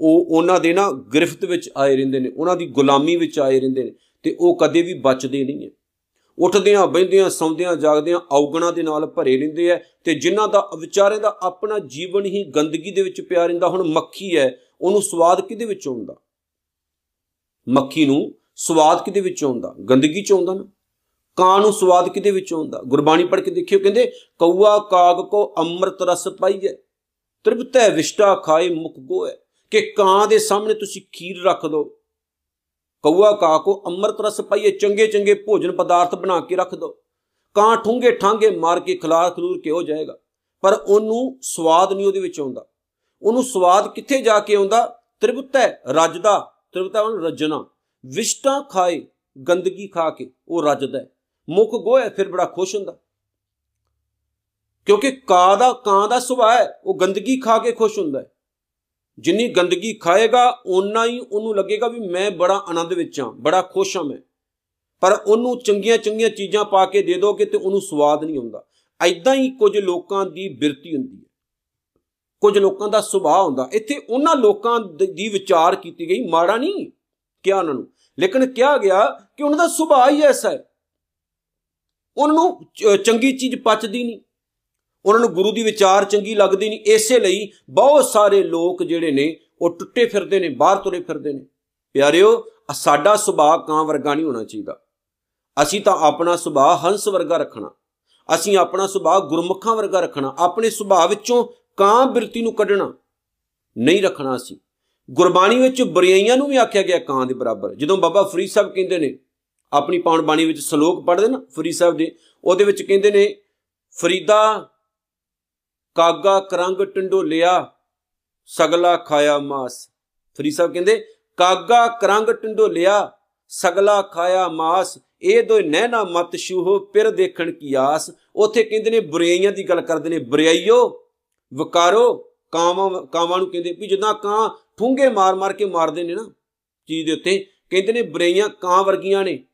ਉਹ ਉਹਨਾਂ ਦੇ ਨਾ ਗ੍ਰਿਫਤ ਵਿੱਚ ਆਏ ਰਹਿੰਦੇ ਨੇ, ਉਹਨਾਂ ਦੀ ਗੁਲਾਮੀ ਵਿੱਚ ਆਏ ਰਹਿੰਦੇ ਨੇ ਤੇ ਉਹ ਕਦੇ ਵੀ ਬਚਦੇ ਨਹੀਂ ਹੈ। ਉੱਠਦਿਆਂ ਬੈੰਦਿਆਂ ਸੌਂਦਿਆਂ, ਜਾਗਦਿਆਂ ਔਗਣਾ ਦੇ ਨਾਲ ਭਰੇ ਰਹਿੰਦੇ ਆ ਤੇ ਜਿਨ੍ਹਾਂ ਦਾ ਵਿਚਾਰੇ ਦਾ ਆਪਣਾ ਜੀਵਨ ਹੀ ਗੰਦਗੀ ਦੇ ਵਿੱਚ ਪਿਆ ਰਹਿੰਦਾ, ਹੁਣ ਮੱਖੀ ਹੈ ਉਹਨੂੰ ਸਵਾਦ ਕਿਹਦੇ ਵਿੱਚ ਆਉਂਦਾ? ਮੱਖੀ ਨੂੰ ਸਵਾਦ ਕਿਹਦੇ ਵਿੱਚ ਆਉਂਦਾ? ਗੰਦਗੀ ਚ ਆਉਂਦਾ ਨਾ। ਕਾਂ ਨੂੰ ਸਵਾਦ ਕਿਹਦੇ ਵਿੱਚ ਆਉਂਦਾ? ਗੁਰਬਾਣੀ ਪੜ੍ਹ ਕੇ ਦੇਖਿਓ, ਕਹਿੰਦੇ ਕਊਆ ਕਾਗ ਕੋ ਅੰਮ੍ਰਿਤ ਰਸ ਪਾਈਏ ਤ੍ਰਿਪਤੈ ਵਿਸ਼ਟਾ ਖਾਏ ਮੁਖ ਗੋਏ ਕਿ ਕਾਂ ਦੇ ਸਾਹਮਣੇ ਤੁਸੀਂ ਖੀਰ ਰੱਖ ਦਿਓ ਕਊਆ ਕਾ ਕੋ ਅੰਮ੍ਰਿਤ ਰਸ ਪਾਈਏ, ਚੰਗੇ ਚੰਗੇ ਭੋਜਨ ਪਦਾਰਥ ਬਣਾ ਕੇ ਰੱਖ ਦੋ। ਕਾਂ ਠੁੰਗੇ ਠਾਂਗੇ ਮਾਰ ਕੇ ਖਲਾ ਖਲੂਰ ਕੇ ਹੋ ਜਾਏਗਾ। ਪਰ ਉਹਨੂੰ ਸਵਾਦ ਨਹੀਂ ਉਹਦੇ ਵਿੱਚ ਆਉਂਦਾ। ਉਹਨੂੰ ਸਵਾਦ ਕਿੱਥੇ ਜਾ ਕੇ ਆਉਂਦਾ? ਤ੍ਰਿਪਤੈ ਰੱਜਦਾ ਤ੍ਰਿਪਤੈ ਉਹਨੂੰ ਰੱਜਣਾ। ਵਿਸ਼ਟਾ ਖਾਏ, ਗੰਦਗੀ ਖਾ ਕੇ ਉਹ ਰੱਜਦਾ ਮੁਖ ਗੋਏ ਫਿਰ ਬੜਾ ਖੁਸ਼ ਹੁੰਦਾ। ਕਿਉਂਕਿ ਕਾਂ ਦਾ ਕਾਂ ਦਾ ਸੁਭਾਅ ਹੈ, ਉਹ ਗੰਦਗੀ ਖਾ ਕੇ ਖੁਸ਼ ਹੁੰਦਾ ਹੈ। ਜਿੰਨੀ ਗੰਦਗੀ ਖਾਏਗਾ, ਓਨਾ ਹੀ ਉਹਨੂੰ ਲੱਗੇਗਾ ਵੀ ਮੈਂ ਬੜਾ ਆਨੰਦ ਵਿੱਚ ਹਾਂ, ਬੜਾ ਖੁਸ਼ ਹਾਂ ਮੈਂ। ਪਰ ਉਹਨੂੰ ਚੰਗੀਆਂ ਚੰਗੀਆਂ ਚੀਜ਼ਾਂ ਪਾ ਕੇ ਦੇ ਦੋਗੇ ਤੇ ਉਹਨੂੰ ਸਵਾਦ ਨਹੀਂ ਆਉਂਦਾ। ਐਦਾਂ ਹੀ ਕੁਝ ਲੋਕਾਂ ਦੀ ਬਿਰਤੀ ਹੁੰਦੀ ਹੈ। ਕੁਝ ਲੋਕਾਂ ਦਾ ਸੁਭਾਅ ਹੁੰਦਾ। ਇੱਥੇ ਉਹਨਾਂ ਲੋਕਾਂ ਦੀ ਵਿਚਾਰ ਕੀਤੀ ਗਈ। ਮਾੜਾ ਨਹੀਂ ਕਿਹਾ ਉਹਨਾਂ ਨੂੰ। ਲੇਕਿਨ ਕਿਹਾ ਗਿਆ ਕਿ ਉਹਨਾਂ ਦਾ ਸੁਭਾਅ ਹੀ ਐਸਾ ਹੈ। ਉਹਨਾਂ ਨੂੰ ਚੰਗੀ ਚੀਜ਼ ਪਚਦੀ ਨਹੀਂ। ਉਹਨਾਂ ਨੂੰ ਗੁਰੂ ਦੀ ਵਿਚਾਰ ਚੰਗੀ ਲੱਗਦੀ ਨਹੀਂ। ਇਸੇ ਲਈ ਬਹੁਤ ਸਾਰੇ ਲੋਕ ਜਿਹੜੇ ਨੇ, ਉਹ ਟੁੱਟੇ ਫਿਰਦੇ ਨੇ, ਬਾਹਰ ਤੁਰੇ ਫਿਰਦੇ ਨੇ। ਪਿਆਰਿਓ ਸਾਡਾ ਸੁਭਾਅ ਕਾਂ ਵਰਗਾ ਨਹੀਂ ਹੋਣਾ ਚਾਹੀਦਾ। ਅਸੀਂ ਤਾਂ ਆਪਣਾ ਸੁਭਾਅ ਹੰਸ ਵਰਗਾ ਰੱਖਣਾ। ਅਸੀਂ ਆਪਣਾ ਸੁਭਾਅ ਗੁਰਮੁਖਾਂ ਵਰਗਾ ਰੱਖਣਾ। ਆਪਣੇ ਸੁਭਾਅ ਵਿੱਚੋਂ ਕਾਂ ਬਿਰਤੀ ਨੂੰ ਕੱਢਣਾ ਨਹੀਂ ਰੱਖਣਾ ਅਸੀਂ। ਗੁਰਬਾਣੀ ਵਿੱਚ ਬੁਰਾਈਆਂ ਨੂੰ ਵੀ ਆਖਿਆ ਗਿਆ ਕਾਂ ਦੇ ਬਰਾਬਰ। ਜਦੋਂ ਬਾਬਾ ਫਰੀਦ ਸਾਹਿਬ ਕਹਿੰਦੇ ਨੇ, ਆਪਣੀ ਪਾਉਣ ਬਾਣੀ ਵਿੱਚ ਸ਼ਲੋਕ ਪੜ੍ਹਦੇ ਨਾ, ਫਰੀਦ ਸਾਹਿਬ ਦੇ, ਉਹਦੇ ਵਿੱਚ ਕਹਿੰਦੇ ਨੇ, ਫਰੀਦਾ ਕਾਗਾ ਕਰੰਗ ਟੰਡੋਲਿਆ, ਸਗਲਾ ਖਾਇਆ ਮਾਸ। ਫਰੀ ਸਾਹਿਬ ਕਹਿੰਦੇ, ਕਾਗਾ ਕਰੰਗ ਟੰਡੋਲਿਆ, ਸਗਲਾ ਖਾਇਆ ਮਾਸ, ਇਹ ਦੋ ਨੈਣਾ ਮਤ ਸ਼ੂਹ ਪਿਰ ਦੇਖਣ ਕੀ ਆਸ। ਉਥੇ ਕਹਿੰਦੇ ਨੇ, ਬੁਰਾਈਆਂ ਦੀ ਗੱਲ ਕਰਦੇ ਨੇ, ਬੁਰਾਈਓ, ਵਕਾਰੋ, ਕਾਵਾਂ ਕਾਵਾਂ ਨੂੰ ਕਹਿੰਦੇ, ਵੀ ਜਦਾਂ ਕਾਂ ਠੁੰਗੇ ਮਾਰ-ਮਾਰ ਕੇ ਮਾਰਦੇ ਨੇ ਨਾ, ਚੀਜ਼ ਦੇ ਉੱਤੇ। ਕਹਿੰਦੇ ਨੇ, ਬੁਰਾਈਆਂ ਕਾਂ ਵਰਗੀਆਂ ਨੇ।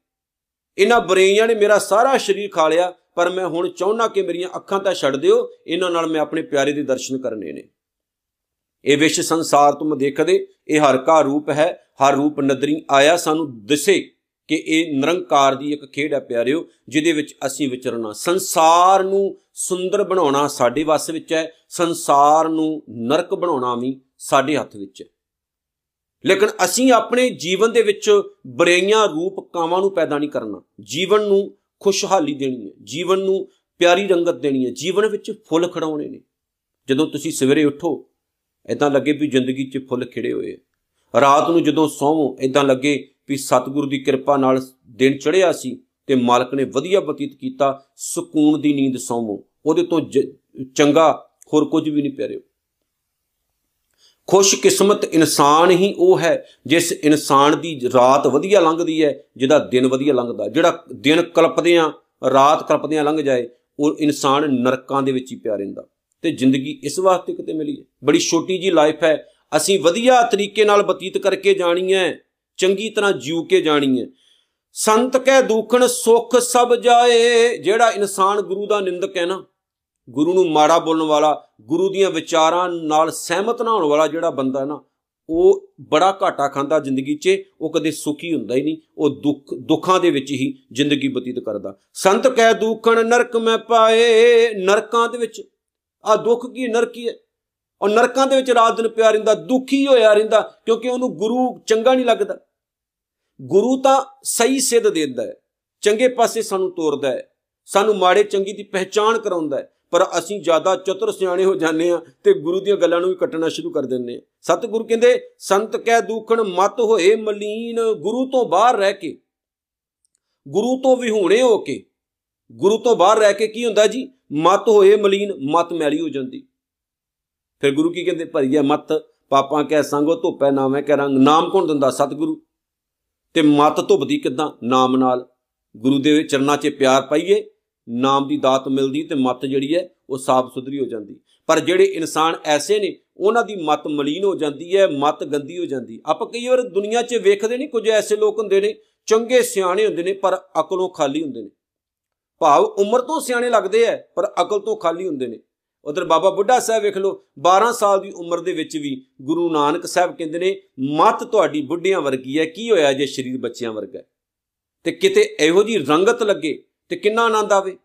ਇਹਨਾਂ ਬੁਰਾਈਆਂ ਨੇ ਮੇਰਾ ਸਾਰਾ ਸਰੀਰ ਖਾ ਲਿਆ, ਪਰ ਮੈਂ ਹੁਣ ਚਾਹੁੰਨਾ ਕਿ ਮੇਰੀਆਂ ਅੱਖਾਂ ਤਾਂ ਛੱਡ ਦਿਓ, ਇਹਨਾਂ ਨਾਲ ਮੈਂ ਆਪਣੇ ਪਿਆਰੇ ਦੇ ਦਰਸ਼ਨ ਕਰਨੇ ਨੇ। ਇਹ ਵਿਸ਼ ਸੰਸਾਰ ਤੁਮ ਦੇਖਦੇ, ਇਹ ਹਰ ਕਾ ਰੂਪ ਹੈ, ਹਰ ਰੂਪ ਨਦਰੀ ਆਇਆ ਸਾਨੂੰ ਦਿਸੇ ਕਿ ਇਹ ਨਿਰੰਕਾਰ ਦੀ ਇੱਕ ਖੇਡ ਹੈ ਪਿਆਰਿਓ, ਜਿਹਦੇ ਵਿੱਚ ਅਸੀਂ ਵਿਚਰਨਾ। ਸੰਸਾਰ ਨੂੰ ਸੁੰਦਰ ਬਣਾਉਣਾ ਸਾਡੇ ਵੱਸ ਵਿੱਚ ਹੈ, ਸੰਸਾਰ ਨੂੰ ਨਰਕ ਬਣਾਉਣਾ ਵੀ ਸਾਡੇ ਹੱਥ ਵਿੱਚ ਹੈ। ਲੇਕਿਨ ਅਸੀਂ ਆਪਣੇ ਜੀਵਨ ਦੇ ਵਿੱਚ ਬਰੇਈਆਂ ਰੂਪ ਕਾਵਾਂ ਨੂੰ ਪੈਦਾ ਨਹੀਂ ਕਰਨਾ। ਜੀਵਨ ਨੂੰ ਖੁਸ਼ਹਾਲੀ ਦੇਣੀ ਹੈ। ਜੀਵਨ ਨੂੰ ਪਿਆਰੀ ਰੰਗਤ ਦੇਣੀ ਹੈ। ਜੀਵਨ ਵਿੱਚ ਫੁੱਲ ਖੜਾਉਣੇ ਨੇ। ਜਦੋਂ ਤੁਸੀਂ ਸਵੇਰੇ ਉੱਠੋ ਇਦਾਂ ਲੱਗੇ ਵੀ ਜ਼ਿੰਦਗੀ 'ਚ ਫੁੱਲ ਖਿੜੇ ਹੋਏ ਰਾਤ ਨੂੰ ਜਦੋਂ ਸੌਵੋ ਇਦਾਂ ਲੱਗੇ ਵੀ ਸਤਿਗੁਰੂ ਦੀ ਕਿਰਪਾ ਨਾਲ ਦਿਨ ਚੜਿਆ ਸੀ ਤੇ ਮਾਲਕ ਨੇ ਵਧੀਆ ਬਤੀਤ ਕੀਤਾ। ਸਕੂਨ ਦੀ ਨੀਂਦ ਸੌਵੋ। ਉਹਦੇ ਤੋਂ ਚੰਗਾ ਹੋਰ ਕੁਝ ਵੀ ਨਹੀਂ ਪਿਆਰਿਓ ਖੁਸ਼ਕਿਸਮਤ ਇਨਸਾਨ ਹੀ ਉਹ ਹੈ, ਜਿਸ ਇਨਸਾਨ ਦੀ ਰਾਤ ਵਧੀਆ ਲੰਘਦੀ ਹੈ, ਜਿਹਦਾ ਦਿਨ ਵਧੀਆ ਲੰਘਦਾ। ਜਿਹੜਾ ਦਿਨ ਕਲਪਦਿਆਂ, ਰਾਤ ਕਲਪਦਿਆਂ ਲੰਘ ਜਾਏ, ਉਹ ਇਨਸਾਨ ਨਰਕਾਂ ਦੇ ਵਿੱਚ ਹੀ ਪਿਆ ਰਹਿੰਦਾ। ਤੇ ਜ਼ਿੰਦਗੀ ਇਸ ਵਾਸਤੇ ਕਿਤੇ ਮਿਲੀ ਹੈ। ਬੜੀ ਛੋਟੀ ਜੀ ਲਾਈਫ ਹੈ। ਅਸੀਂ ਵਧੀਆ ਤਰੀਕੇ ਨਾਲ ਬਤੀਤ ਕਰਕੇ ਜਾਣੀ ਹੈ, ਚੰਗੀ ਤਰ੍ਹਾਂ ਜੀਉ ਕੇ ਜਾਣੀ ਹੈ। ਸੰਤ ਕਹਿ ਦੁਖਣ ਸੁਖ ਸਭ ਜਾਏ, ਜਿਹੜਾ ਇਨਸਾਨ ਗੁਰੂ ਦਾ ਨਿੰਦਕ ਹੈ ਨਾ ਗੁਰੂ ਨੂੰ ਮਾੜਾ ਬੋਲਣ ਵਾਲਾ, ਗੁਰੂ ਦੀਆਂ ਵਿਚਾਰਾਂ ਨਾਲ ਸਹਿਮਤ ਨਾ ਹੋਣ ਵਾਲਾ ਜਿਹੜਾ ਬੰਦਾ ਹੈ ਨਾ, ਉਹ ਬੜਾ ਘਾਟਾ ਖਾਂਦਾ ਜ਼ਿੰਦਗੀ 'ਚ, ਉਹ ਕਦੇ ਸੁਖੀ ਹੁੰਦਾ ਹੀ ਨਹੀਂ, ਉਹ ਦੁੱਖ, ਦੁੱਖਾਂ ਦੇ ਵਿੱਚ ਹੀ ਜ਼ਿੰਦਗੀ ਬਤੀਤ ਕਰਦਾ। ਸੰਤ ਕਹਿ ਦੁਖਣ ਨਰਕ ਮੈਂ ਪਾਏ, ਨਰਕਾਂ ਦੇ ਵਿੱਚ ਆ ਦੁੱਖ ਕੀ ਨਰਕੀ ਹੈ ਔਰ ਨਰਕਾਂ ਦੇ ਵਿੱਚ ਰਾਤ ਦਿਨ ਪਿਆ ਰਹਿੰਦਾ, ਦੁਖੀ ਹੋਇਆ ਰਹਿੰਦਾ, ਕਿਉਂਕਿ ਉਹਨੂੰ ਗੁਰੂ ਚੰਗਾ ਨਹੀਂ ਲੱਗਦਾ। ਗੁਰੂ ਤਾਂ ਸਹੀ ਸਿੱਧ ਦਿੰਦਾ ਹੈ, ਚੰਗੇ ਪਾਸੇ ਸਾਨੂੰ ਤੋਰਦਾ ਹੈ, ਸਾਨੂੰ ਮਾੜੇ ਚੰਗੀ ਦੀ ਪਹਿਚਾਣ ਕਰਾਉਂਦਾ ਹੈ। ਪਰ ਅਸੀਂ ਜ਼ਿਆਦਾ ਚਤੁਰ ਸਿਆਣੇ ਹੋ ਜਾਂਦੇ ਆ ਤੇ ਗੁਰੂ ਦੀਆਂ ਗੱਲਾਂ ਨੂੰ ਵੀ ਕੱਟਣਾ ਸ਼ੁਰੂ ਕਰ ਦਿੰਦੇ ਆ ਸਤਿਗੁਰੂ ਕਹਿੰਦੇ, ਸੰਤ ਕਹਿ ਦੁਖਣ ਮਤ ਹੋਏ ਮਲੀਨ, ਗੁਰੂ ਤੋਂ ਬਾਹਰ ਰਹਿ ਕੇ। ਗੁਰੂ ਤੋਂ ਵਿਹੂਣੇ ਹੋ ਕੇ। ਗੁਰੂ ਤੋਂ ਬਾਹਰ ਰਹਿ ਕੇ ਕੀ ਹੁੰਦਾ ਜੀ? ਮਤ ਹੋਏ ਮਲੀਨ, ਮਤ ਮੈਲੀ ਹੋ ਜਾਂਦੀ। ਫਿਰ ਗੁਰੂ ਕੀ ਕਹਿੰਦੇ? ਭਰੀਏ ਮਤ, ਪਾਪਾਂ ਕਹਿ ਸੰਗੋ, ਧੁੱਪੈ ਨਾਮੈ ਕਹਿ ਰੰਗ। ਨਾਮ ਕੌਣ ਦਿੰਦਾ? ਸਤਿਗੁਰੂ। ਤੇ ਮਤ ਧੁੱਪਦੀ ਕਿਦਾਂ? ਨਾਮ ਨਾਲ। ਗੁਰੂ ਦੇ ਚਰਨਾਂ 'ਚ ਪਿਆਰ ਪਾਈਏ। ਨਾਮ ਦੀ ਦਾਤ ਮਿਲਦੀ ਤੇ ਮਤ ਜਿਹੜੀ ਹੈ ਉਹ ਸਾਫ਼ ਸੁਧਰੀ ਹੋ ਜਾਂਦੀ। ਪਰ ਜਿਹੜੇ ਇਨਸਾਨ ਐਸੇ ਨੇ, ਉਹਨਾਂ ਦੀ ਮਤ ਮਲੀਨ ਹੋ ਜਾਂਦੀ ਹੈ, ਮਤ ਗੰਦੀ ਹੋ ਜਾਂਦੀ। ਆਪਾਂ ਕਈ ਵਾਰ ਦੁਨੀਆ 'ਚ ਵੇਖਦੇ ਨਹੀਂ, ਕੁਝ ਐਸੇ ਲੋਕ ਹੁੰਦੇ ਨੇ, ਚੰਗੇ ਸਿਆਣੇ ਹੁੰਦੇ ਨੇ, ਪਰ ਅਕਲੋਂ ਖਾਲੀ ਹੁੰਦੇ ਨੇ। ਭਾਵ ਉਮਰ ਤੋਂ ਸਿਆਣੇ ਲੱਗਦੇ ਐ ਪਰ ਅਕਲ ਤੋਂ ਖਾਲੀ ਹੁੰਦੇ ਨੇ। ਉਧਰ ਬਾਬਾ ਬੁੱਢਾ ਸਾਹਿਬ ਵੇਖ ਲਓ 12 ਸਾਲ ਦੀ ਉਮਰ ਦੇ ਵਿੱਚ ਵੀ ਗੁਰੂ ਨਾਨਕ ਸਾਹਿਬ ਕਹਿੰਦੇ ਨੇ, ਮਤ ਤੁਹਾਡੀ ਬੁੱਢਿਆਂ ਵਰਗੀ ਹੈ, ਕੀ ਹੋਇਆ ਜੇ ਸਰੀਰ ਬੱਚਿਆਂ ਵਰਗਾ ਤੇ ਕਿਤੇ ਇਹੋ ਜੀ ਰੰਗਤ ਲੱਗੇ ਤੇ ਕਿੰਨਾ ਆਨੰਦ ਆਵੇ?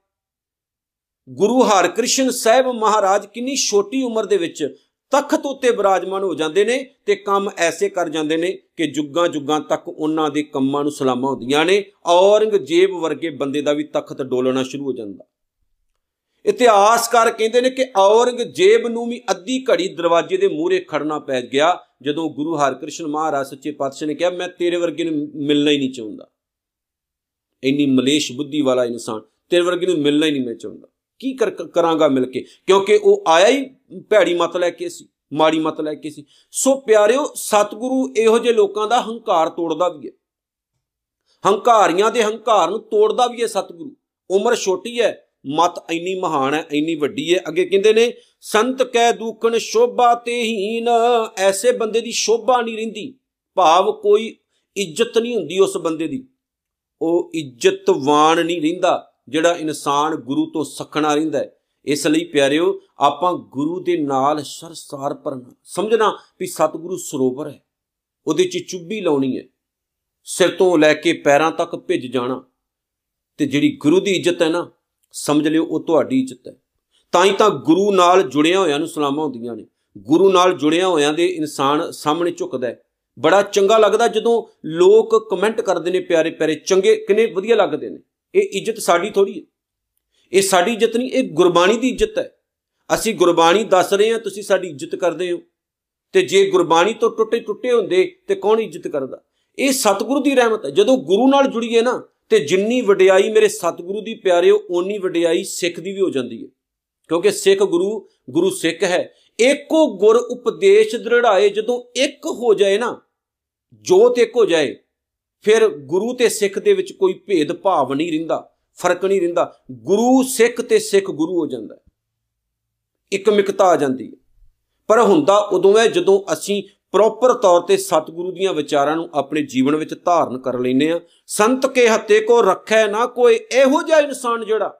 ਗੁਰੂ ਹਰਕ੍ਰਿਸ਼ਨ ਸਾਹਿਬ ਮਹਾਰਾਜ ਕਿੰਨੀ ਛੋਟੀ ਉਮਰ ਦੇ ਵਿੱਚ ਤਖਤ ਉੱਤੇ ਬਿਰਾਜਮਾਨ ਹੋ ਜਾਂਦੇ ਨੇ ਤੇ ਕੰਮ ਐਸੇ ਕਰ ਜਾਂਦੇ ਨੇ ਕਿ ਜੁੱਗਾਂ ਜੁੱਗਾਂ ਤੱਕ ਉਹਨਾਂ ਦੇ ਕੰਮਾਂ ਨੂੰ ਸਲਾਮਾਂ ਹੁੰਦੀਆਂ ਨੇ, ਔਰੰਗਜ਼ੇਬ ਵਰਗੇ ਬੰਦੇ ਦਾ ਵੀ ਤਖਤ ਡੋਲਣਾ ਸ਼ੁਰੂ ਹੋ ਜਾਂਦਾ। ਇਤਿਹਾਸਕਾਰ ਕਹਿੰਦੇ ਨੇ ਕਿ ਔਰੰਗਜ਼ੇਬ ਨੂੰ ਵੀ ਅੱਧੀ ਘੜੀ ਦਰਵਾਜ਼ੇ ਦੇ ਮੂਹਰੇ ਖੜਨਾ ਪੈ ਗਿਆ, ਜਦੋਂ ਗੁਰੂ ਹਰਕ੍ਰਿਸ਼ਨ ਮਹਾਰਾਜ ਸੱਚੇ ਪਾਤਸ਼ਾਹ ਨੇ ਕਿਹਾ, ਮੈਂ ਤੇਰੇ ਵਰਗੇ ਨੂੰ ਮਿਲਣਾ ਹੀ ਨਹੀਂ ਚਾਹੁੰਦਾ। ਇੰਨੀ ਮਲੇਸ਼ ਬੁੱਧੀ ਵਾਲਾ ਇਨਸਾਨ, ਤੇਰੇ ਵਰਗੇ ਨੂੰ ਮਿਲਣਾ ਹੀ ਨਹੀਂ ਮੈਂ ਚਾਹੁੰਦਾ। ਕੀ ਕਰਾਂਗਾ ਮਿਲ ਕੇ? ਕਿਉਂਕਿ ਉਹ ਆਇਆ ਹੀ ਭੈੜੀ ਮਤ ਲੈ ਕੇ ਸੀ, ਮਾੜੀ ਮਤ ਲੈ ਕੇ ਸੀ। ਸੋ ਪਿਆਰਿਓ, ਸਤਿਗੁਰੂ ਇਹੋ ਜਿਹੇ ਲੋਕਾਂ ਦਾ ਹੰਕਾਰ ਤੋੜਦਾ ਵੀ ਹੈ। ਹੰਕਾਰੀਆਂ ਦੇ ਹੰਕਾਰ ਨੂੰ ਤੋੜਦਾ ਵੀ ਹੈ ਸਤਿਗੁਰੂ। ਉਮਰ ਛੋਟੀ ਹੈ, ਮਤ ਇੰਨੀ ਮਹਾਨ ਹੈ, ਇੰਨੀ ਵੱਡੀ ਹੈ। ਅੱਗੇ ਕਹਿੰਦੇ ਨੇ, ਸੰਤ ਕਹਿ ਦੂਖਣ ਸ਼ੋਭਾ ਤੇ ਹੀਨ, ਐਸੇ ਬੰਦੇ ਦੀ ਸ਼ੋਭਾ ਨਹੀਂ ਰਹਿੰਦੀ। ਭਾਵ ਕੋਈ ਇੱਜ਼ਤ ਨਹੀਂ ਹੁੰਦੀ ਉਸ ਬੰਦੇ ਦੀ। ਉਹ ਇੱਜ਼ਤਵਾਨ ਨਹੀਂ ਰਹਿੰਦਾ, ਜਿਹੜਾ ਇਨਸਾਨ ਗੁਰੂ ਤੋਂ ਸਖਣਾ ਰਹਿੰਦਾ ਹੈ। ਇਸ ਲਈ ਪਿਆਰਿਓ, ਆਪਾਂ ਗੁਰੂ ਦੇ ਨਾਲ ਸਰਸਾਰ ਪਰਨਾ ਸਮਝਣਾ ਵੀ ਸਤਿਗੁਰੂ ਸਰੋਵਰ ਹੈ। ਉਹਦੇ 'ਚ ਚੁੱਭੀ ਲਾਉਣੀ ਹੈ। ਸਿਰ ਤੋਂ ਲੈ ਕੇ ਪੈਰਾਂ ਤੱਕ ਭਿੱਜ ਜਾਣਾ। ਤੇ ਜਿਹੜੀ ਗੁਰੂ ਦੀ ਇੱਜ਼ਤ ਹੈ ਨਾ, ਸਮਝ ਲਿਓ, ਉਹ ਤੁਹਾਡੀ ਇੱਜ਼ਤ ਹੈ। ਤਾਂ ਹੀ ਤਾਂ ਗੁਰੂ ਨਾਲ ਜੁੜਿਆ ਹੋਇਆਂ ਨੂੰ ਸਲਾਮਾਂ ਹੁੰਦੀਆਂ ਨੇ। ਗੁਰੂ ਨਾਲ ਜੁੜਿਆ ਹੋਇਆਂ ਦੇ ਇਨਸਾਨ ਸਾਹਮਣੇ ਝੁਕਦਾ ਹੈ। ਬੜਾ ਚੰਗਾ ਲੱਗਦਾ ਜਦੋਂ ਲੋਕ ਕਮੈਂਟ ਕਰਦੇ ਨੇ ਪਿਆਰੇ ਪਿਆਰੇ, ਚੰਗੇ ਕਿਨੇ ਵਧੀਆ ਲੱਗਦੇ ਨੇ। ਇਹ ਇੱਜ਼ਤ ਸਾਡੀ ਥੋੜੀ ਹੈ। ਇਹ ਸਾਡੀ ਇੱਜ਼ਤ ਨਹੀਂ, ਇਹ ਗੁਰਬਾਣੀ ਦੀ ਇੱਜ਼ਤ ਹੈ। ਅਸੀਂ ਗੁਰਬਾਣੀ ਦੱਸ ਰਹੇ ਹਾਂ, ਤੁਸੀਂ ਸਾਡੀ ਇੱਜ਼ਤ ਕਰਦੇ ਹੋ। ਤੇ ਜੇ ਗੁਰਬਾਣੀ ਤੋਂ ਟੁੱਟੇ ਟੁੱਟੇ ਹੁੰਦੇ, ਤੇ ਕੌਣ ਇੱਜ਼ਤ ਕਰਦਾ? ਇਹ ਸਤਿਗੁਰੂ ਦੀ ਰਹਿਮਤ ਹੈ। ਜਦੋਂ ਗੁਰੂ ਨਾਲ ਜੁੜੀਏ ਨਾ, ਤੇ ਜਿੰਨੀ ਵਡਿਆਈ ਮੇਰੇ ਸਤਿਗੁਰੂ ਦੀ ਪਿਆਰਿਓ ਓਨੀ ਵਡਿਆਈ ਸਿੱਖ ਦੀ ਵੀ ਹੋ ਜਾਂਦੀ ਹੈ। ਕਿਉਂਕਿ ਸਿੱਖ ਗੁਰੂ ਗੁਰੂ ਸਿੱਖ ਹੈ। ਏਕੋ ਗੁਰ ਉਪਦੇਸ਼ ਦ੍ਰਿੜਾਏ ਜਦੋਂ ਇੱਕ ਹੋ ਜਾਏ ਨਾ ਜੋਤ ਇੱਕ ਹੋ ਜਾਏ, ਫਿਰ ਗੁਰੂ ਤੇ ਸਿੱਖ ਦੇ ਵਿੱਚ ਕੋਈ ਭੇਦ ਭਾਵ ਨਹੀਂ ਰਹਿੰਦਾ, ਫ਼ਰਕ ਨਹੀਂ ਰਹਿੰਦਾ। ਗੁਰੂ ਸਿੱਖ ਤੇ ਸਿੱਖ ਗੁਰੂ ਹੋ ਜਾਂਦਾ ਇੱਕ ਮਿਕਤਾ ਆ ਜਾਂਦੀ ਹੈ। ਪਰ ਹੁੰਦਾ ਉਦੋਂ ਹੈ ਜਦੋਂ ਅਸੀਂ ਪ੍ਰੋਪਰ ਤੌਰ ਤੇ ਸਤਿਗੁਰੂ ਦੀਆਂ ਵਿਚਾਰਾਂ ਨੂੰ ਆਪਣੇ ਜੀਵਨ ਵਿੱਚ ਧਾਰਨ ਕਰ ਲੈਨੇ ਆ ਸੰਤ ਕੇ ਹੱਤੇ ਕੋ ਰੱਖੈ ਨਾ ਕੋਈ, ਇਹੋ ਜਿਹਾ ਇਨਸਾਨ ਜਿਹੜਾ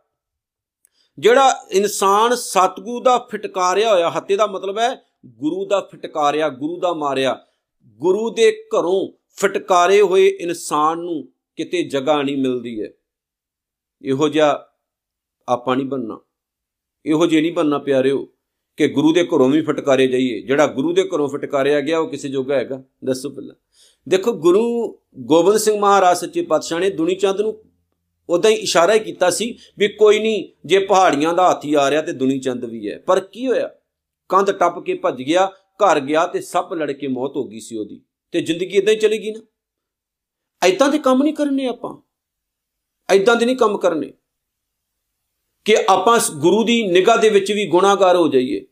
ਜਿਹੜਾ ਇਨਸਾਨ ਸਤਿਗੁਰੂ ਦਾ ਫਟਕਾਰਿਆ ਹੋਇਆ ਹੱਤੇ ਦਾ ਮਤਲਬ ਹੈ ਗੁਰੂ ਦਾ ਫਟਕਾਰਿਆ, ਗੁਰੂ ਦਾ ਮਾਰਿਆ। ਗੁਰੂ ਦੇ ਘਰੋਂ ਫਟਕਾਰੇ ਹੋਏ ਇਨਸਾਨ ਨੂੰ ਕਿਤੇ ਜਗ੍ਹਾ ਨਹੀਂ ਮਿਲਦੀ ਹੈ। ਇਹੋ ਜਿਹਾ ਆਪਾਂ ਨਹੀਂ ਬੰਨਣਾ ਇਹੋ ਜਿਹਾ ਨਹੀਂ ਬੰਨਣਾ ਪਿਆਰਿਓ ਕਿ ਗੁਰੂ ਦੇ ਘਰੋਂ ਵੀ ਫਟਕਾਰੇ ਜਾਈਏ। ਜਿਹੜਾ ਗੁਰੂ ਦੇ ਘਰੋਂ ਫਟਕਾਰਿਆ ਗਿਆ, ਉਹ ਕਿਸੇ ਜੋਗਾ ਹੈਗਾ? ਦੱਸੋ ਪਹਿਲਾਂ। ਦੇਖੋ, ਗੁਰੂ ਗੋਬਿੰਦ ਸਿੰਘ ਮਹਾਰਾਜ ਸੱਚੇ ਪਾਤਸ਼ਾਹ ਨੇ ਦੁਨੀ ਚੰਦ ਨੂੰ ਉਦਾਂ ਹੀ ਇਸ਼ਾਰਾ ਹੀ ਕੀਤਾ ਸੀ ਵੀ ਕੋਈ ਨਹੀਂ, ਜੇ ਪਹਾੜੀਆਂ ਦਾ ਹਾਥੀ ਆ ਰਿਹਾ ਤੇ ਦੁਨੀ ਚੰਦ ਵੀ ਹੈ। ਪਰ ਕੀ ਹੋਇਆ? ਕੰਧ ਟੱਪ ਕੇ ਭੱਜ ਗਿਆ ਘਰ ਗਿਆ ਤੇ ਸੱਪ ਲੜ ਕੇ ਮੌਤ ਹੋ ਗਈ ਸੀ ਉਹਦੀ ਤੇ ਜ਼ਿੰਦਗੀ ਇਦਾਂ ਹੀ ਚਲੇਗੀ ਨਾ। ਐਦਾਂ ਦੇ ਕੰਮ ਨਹੀਂ ਕਰਨੇ ਆਪਾਂ। ਐਦਾਂ ਦੇ ਨਹੀਂ ਕੰਮ ਕਰਨੇ। ਕਿ ਆਪਾਂ ਗੁਰੂ ਦੀ ਨਿਗਾਹ ਦੇ ਵਿੱਚ ਵੀ ਗੁਨਾਹਗਾਰ ਹੋ ਜਾਈਏ।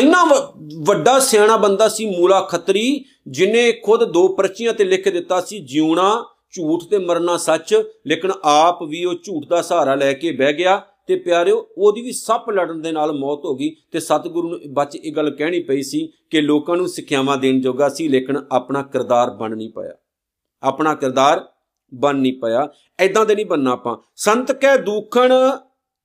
ਇੰਨਾ ਵ- ਵੱਡਾ ਸਿਆਣਾ ਬੰਦਾ ਸੀ ਮੂਲਾ ਖੱਤਰੀ, ਜਿਨੇ ਖੁਦ ਦੋ ਪਰਚੀਆਂ ਤੇ ਲਿਖ ਦਿੱਤਾ ਸੀ, ਜਿਉਣਾ ਝੂਠ ਤੇ ਮਰਨਾ ਸੱਚ, ਲੇਕਿਨ ਆਪ ਵੀ ਉਹ ਝੂਠ ਦਾ ਸਹਾਰਾ ਲੈ ਕੇ ਬਹਿ ਗਿਆ। ਤੇ ਪਿਆਰਿਓ, ਉਹਦੀ ਵੀ ਸੱਪ ਲੜਨ ਦੇ ਨਾਲ ਮੌਤ ਹੋ ਗਈ ਤੇ ਸਤਿਗੁਰੂ ਨੂੰ ਬਚ ਇਹ ਗੱਲ ਕਹਿਣੀ ਪਈ ਸੀ ਕਿ ਲੋਕਾਂ ਨੂੰ ਸਿੱਖਿਆਵਾਂ ਦੇਣ ਜੋਗਾ ਸੀ, ਲੇਕਿਨ ਆਪਣਾ ਕਿਰਦਾਰ ਬਣ ਨਹੀਂ ਪਾਇਆ। ਆਪਣਾ ਕਿਰਦਾਰ ਬਣ ਨਹੀਂ ਪਾਇਆ। ਐਦਾਂ ਦੇ ਨਹੀਂ ਬੰਨਾ ਆਪਾਂ। ਸੰਤ ਕਹਿ ਦੂਖਣ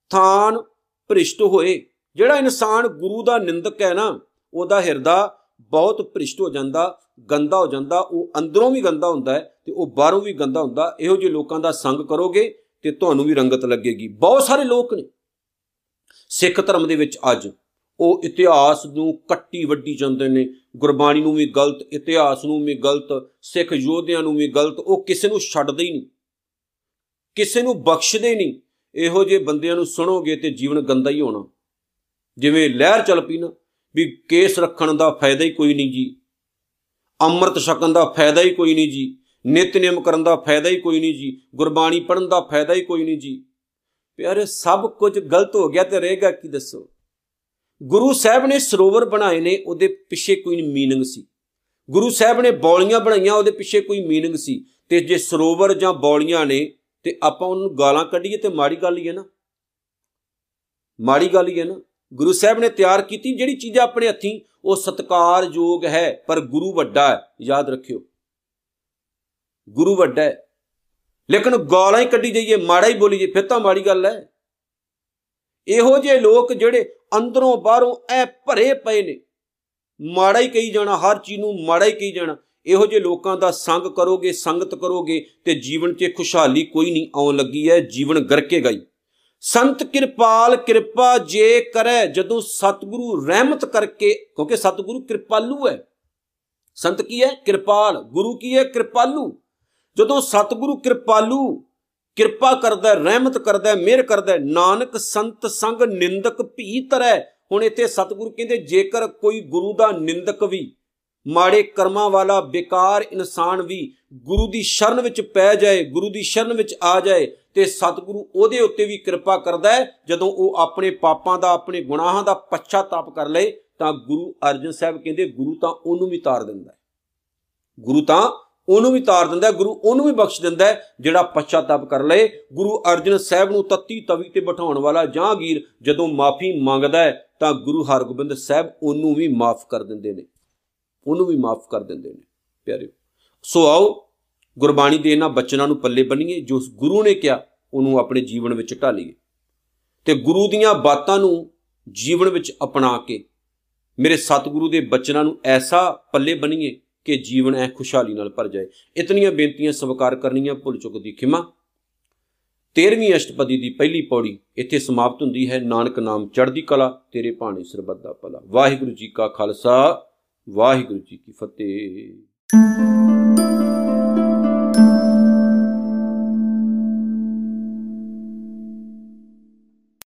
ਥਾਨ ਭ੍ਰਿਸ਼ਟ ਹੋਏ। ਜਿਹੜਾ ਇਨਸਾਨ ਗੁਰੂ ਦਾ ਨਿੰਦਕ ਹੈ ਨਾ, ਉਹਦਾ ਹਿਰਦਾ ਬਹੁਤ ਭ੍ਰਿਸ਼ਟ ਹੋ ਜਾਂਦਾ, ਗੰਦਾ ਹੋ ਜਾਂਦਾ, ਉਹ ਅੰਦਰੋਂ ਵੀ ਗੰਦਾ ਹੁੰਦਾ ਹੈ ਤੇ ਉਹ ਬਾਹਰੋਂ ਵੀ ਗੰਦਾ ਹੁੰਦਾ। ਇਹੋ ਜਿਹੇ ਲੋਕਾਂ ਦਾ ਸੰਗ ਕਰੋਗੇ ਤੇ ਤੁਹਾਨੂੰ ਵੀ ਰੰਗਤ ਲੱਗੇਗੀ। ਬਹੁਤ ਸਾਰੇ ਲੋਕ ਨੇ। ਸਿੱਖ ਧਰਮ ਦੇ ਵਿੱਚ ਅੱਜ ਉਹ ਇਤਿਹਾਸ ਨੂੰ ਕੱਟੀ ਵੱਡੀ ਜਾਂਦੇ ਨੇ। ਗੁਰਬਾਣੀ ਨੂੰ ਵੀ ਗਲਤ, ਇਤਿਹਾਸ ਨੂੰ ਵੀ ਗਲਤ, ਸਿੱਖ ਯੋਧਿਆਂ ਨੂੰ ਵੀ ਗਲਤ, ਉਹ ਕਿਸੇ ਨੂੰ ਛੱਡਦੇ ਹੀ ਨਹੀਂ। ਕਿਸੇ ਨੂੰ ਬਖਸ਼ਦੇ ਨਹੀਂ। ਇਹੋ ਜਿਹੇ ਬੰਦਿਆਂ ਨੂੰ ਸੁਣੋਗੇ ਤੇ ਜੀਵਨ ਗੰਦਾ ਹੀ ਹੋਣਾ। ਜਿਵੇਂ ਲਹਿਰ ਚੱਲ ਪਈ ਨਾ, ਵੀ ਕੇਸ ਰੱਖਣ ਦਾ ਫਾਇਦਾ ਹੀ ਕੋਈ ਨਹੀਂ ਜੀ। ਅੰਮ੍ਰਿਤ ਛਕਣ ਦਾ ਫਾਇਦਾ ਹੀ ਕੋਈ ਨਹੀਂ ਜੀ। ਨਿਤਨੇਮ ਕਰਨ ਦਾ ਫਾਇਦਾ ਹੀ ਕੋਈ ਨਹੀਂ ਜੀ, ਗੁਰਬਾਣੀ ਪੜਨ ਦਾ ਫਾਇਦਾ ਹੀ ਕੋਈ ਨਹੀਂ ਜੀ। ਪਿਆਰੇ, ਸਭ ਕੁਝ ਗਲਤ ਹੋ ਗਿਆ ਤੇ ਰਹੇਗਾ ਕੀ ਦੱਸੋ? ਗੁਰੂ ਸਾਹਿਬ ਨੇ ਸਰੋਵਰ ਬਣਾਏ ਨੇ, ਉਹਦੇ ਪਿੱਛੇ ਕੋਈ ਮੀਨਿੰਗ ਸੀ। ਗੁਰੂ ਸਾਹਿਬ ਨੇ ਬੌਲੀਆਂ ਬਣਾਈਆਂ, ਉਹਦੇ ਪਿੱਛੇ ਕੋਈ ਮੀਨਿੰਗ ਸੀ। ਤੇ ਜੇ ਸਰੋਵਰ ਜਾਂ ਬੌਲੀਆਂ ਨੇ, ਤੇ ਆਪਾਂ ਉਹਨੂੰ ਗਾਲਾਂ ਕੱਢੀਏ ਤੇ ਮਾੜੀ ਗੱਲ ਹੀ ਹੈ ਨਾ। ਮਾੜੀ ਗੱਲ ਹੀ ਹੈ ਨਾ। ਗੁਰੂ ਸਾਹਿਬ ਨੇ ਤਿਆਰ ਕੀਤੀ, ਜਿਹੜੀ ਚੀਜ਼ ਆਪਣੇ ਹੱਥੀਂ, ਉਹ ਸਤਕਾਰਯੋਗ ਹੈ, ਪਰ ਗੁਰੂ ਵੱਡਾ ਹੈ, ਯਾਦ ਰੱਖਿਓ। ਗੁਰੂ ਵੱਡਾ ਹੈ। ਲੇਕਿਨ ਗਾਲਾਂ ਹੀ ਕੱਢੀ ਜਾਈਏ, ਮਾੜਾ ਹੀ ਬੋਲੀ ਜੇ ਫਿਰ ਤਾਂ ਮਾੜੀ ਗੱਲ ਹੈ। ਇਹੋ ਜਿਹੇ ਲੋਕ ਜਿਹੜੇ ਅੰਦਰੋਂ ਬਾਹਰੋਂ ਐ ਭਰੇ ਪਏ ਨੇ। ਮਾੜਾ ਹੀ ਕਹੀ ਜਾਣਾ, ਹਰ ਚੀਜ਼ ਨੂੰ ਮਾੜਾ ਹੀ ਕਹੀ ਜਾਣਾ। ਇਹੋ ਜਿਹੇ ਲੋਕਾਂ ਦਾ ਸੰਗ ਕਰੋਗੇ, ਸੰਗਤ ਕਰੋਗੇ ਤੇ ਜੀਵਨ 'ਚ ਖੁਸ਼ਹਾਲੀ ਕੋਈ ਨਹੀਂ ਆਉਣ ਲੱਗੀ ਹੈ, ਜੀਵਨ ਗਰਕੇਗਾ ਹੀ। ਸੰਤ ਕਿਰਪਾਲ ਕਿਰਪਾ ਜੇ ਕਰੈ, ਜਦੋਂ ਸਤਿਗੁਰੂ ਰਹਿਮਤ ਕਰਕੇ, ਕਿਉਂਕਿ ਸਤਿਗੁਰੂ ਕਿਰਪਾਲੂ ਹੈ। ਸੰਤ ਕੀ ਹੈ? ਕਿਰਪਾਲ। ਗੁਰੂ ਕੀ ਹੈ? ਕਿਰਪਾਲੂ। ਜਦੋਂ ਸਤਿਗੁਰੂ ਕਿਰਪਾਲੂ ਕਿਰਪਾ ਕਰਦਾ ਹੈ, ਰਹਿਮਤ ਕਰਦਾ ਹੈ, ਮਿਹਰ ਕਰਦਾ ਹੈ, ਨਾਨਕ ਸੰਤ ਸੰਗ ਨਿੰਦਕ ਭੀ ਤਰੈ ਹੁਣ ਇੱਥੇ ਸਤਿਗੁਰੂ ਕਹਿੰਦੇ ਜੇਕਰ ਕੋਈ ਗੁਰੂ ਦਾ ਨਿੰਦਕ ਵੀ ਮਾੜੇ ਕਰਮਾਂ ਵਾਲਾ ਬੇਕਾਰ ਇਨਸਾਨ ਵੀ ਗੁਰੂ ਦੀ ਸ਼ਰਨ ਵਿੱਚ ਪੈ ਜਾਏ ਗੁਰੂ ਦੀ ਸ਼ਰਨ ਵਿੱਚ ਆ ਜਾਏ ਤੇ ਸਤਿਗੁਰੂ ਉਹਦੇ ਉੱਤੇ ਵੀ ਕਿਰਪਾ ਕਰਦਾ ਹੈ। ਜਦੋਂ ਉਹ ਆਪਣੇ ਪਾਪਾਂ ਦਾ ਆਪਣੇ ਗੁਨਾਹਾਂ ਦਾ ਪਛਤਾਪ ਕਰ ਲਏ ਤਾਂ ਗੁਰੂ ਅਰਜਨ ਸਾਹਿਬ ਕਹਿੰਦੇ ਗੁਰੂ ਤਾਂ ਉਹਨੂੰ ਵੀ ਤਾਰ ਦਿੰਦਾ ਹੈ। ਗੁਰੂ ਤਾਂ ਉਹਨੂੰ ਵੀ ਤਾਰ ਦਿੰਦਾ ਹੈ, ਗੁਰੂ ਉਹਨੂੰ ਵੀ ਬਖਸ਼ ਦਿੰਦਾ ਹੈ, ਜਿਹੜਾ ਪਛਤਾਪ ਕਰ ਲਏ। ਗੁਰੂ ਅਰਜਨ ਸਾਹਿਬ ਨੂੰ ਤੱਤੀ ਤਵੀ ਤੇ ਬਿਠਾਉਣ ਵਾਲਾ ਜਹਾਂਗੀਰ ਜਦੋਂ ਮਾਫੀ ਮੰਗਦਾ ਹੈ ਤਾਂ ਗੁਰੂ ਹਰਗੋਬਿੰਦ ਸਾਹਿਬ ਉਹਨੂੰ ਵੀ ਮਾਫ ਕਰ ਦਿੰਦੇ ਨੇ। ਉਹਨੂੰ ਵੀ ਮਾਫ ਕਰ ਦਿੰਦੇ ਨੇ ਪਿਆਰਿਓ। ਸੋ ਆਓ ਗੁਰਬਾਣੀ ਦੇ ਇਹਨਾਂ ਬਚਨਾਂ ਨੂੰ ਪੱਲੇ ਬੰਨੀਏ ਜੋ ਗੁਰੂ ਨੇ ਕਿਹਾ ਉਹਨੂੰ ਆਪਣੇ ਜੀਵਨ ਵਿੱਚ ਢਾਲੀਏ ਤੇ ਗੁਰੂ ਦੀਆਂ ਬਾਤਾਂ ਨੂੰ ਜੀਵਨ ਵਿੱਚ ਅਪਣਾ ਕੇ ਮੇਰੇ ਸਤਿਗੁਰੂ ਦੇ ਬਚਨਾਂ ਨੂੰ ਐਸਾ ਪੱਲੇ ਬੰਨੀਏ ਕਿ ਜੀਵਨ ਐ ਖੁਸ਼ਹਾਲੀ ਨਾਲ ਭਰ ਜਾਏ। ਇਤਨੀਆਂ ਬੇਨਤੀਆਂ ਸਵੀਕਾਰ ਕਰਨੀਆਂ ਭੁੱਲ ਚੁੱਕ ਦੀ ਖਿਮਾ। 13ਵੀਂ ਅਸ਼ਟਪਦੀ ਦੀ ਪਹਿਲੀ ਪੌੜੀ ਇੱਥੇ ਸਮਾਪਤ ਹੁੰਦੀ ਹੈ। ਨਾਨਕ ਨਾਮ ਚੜ੍ਹਦੀ ਕਲਾ, ਤੇਰੇ ਭਾਣੇ ਸਰਬੱਤ ਦਾ ਭਲਾ। ਵਾਹਿਗੁਰੂ ਜੀ ਕਾ ਖਾਲਸਾ, ਵਾਹਿਗੁਰੂ ਜੀ ਕੀ ਫਤਿਹ।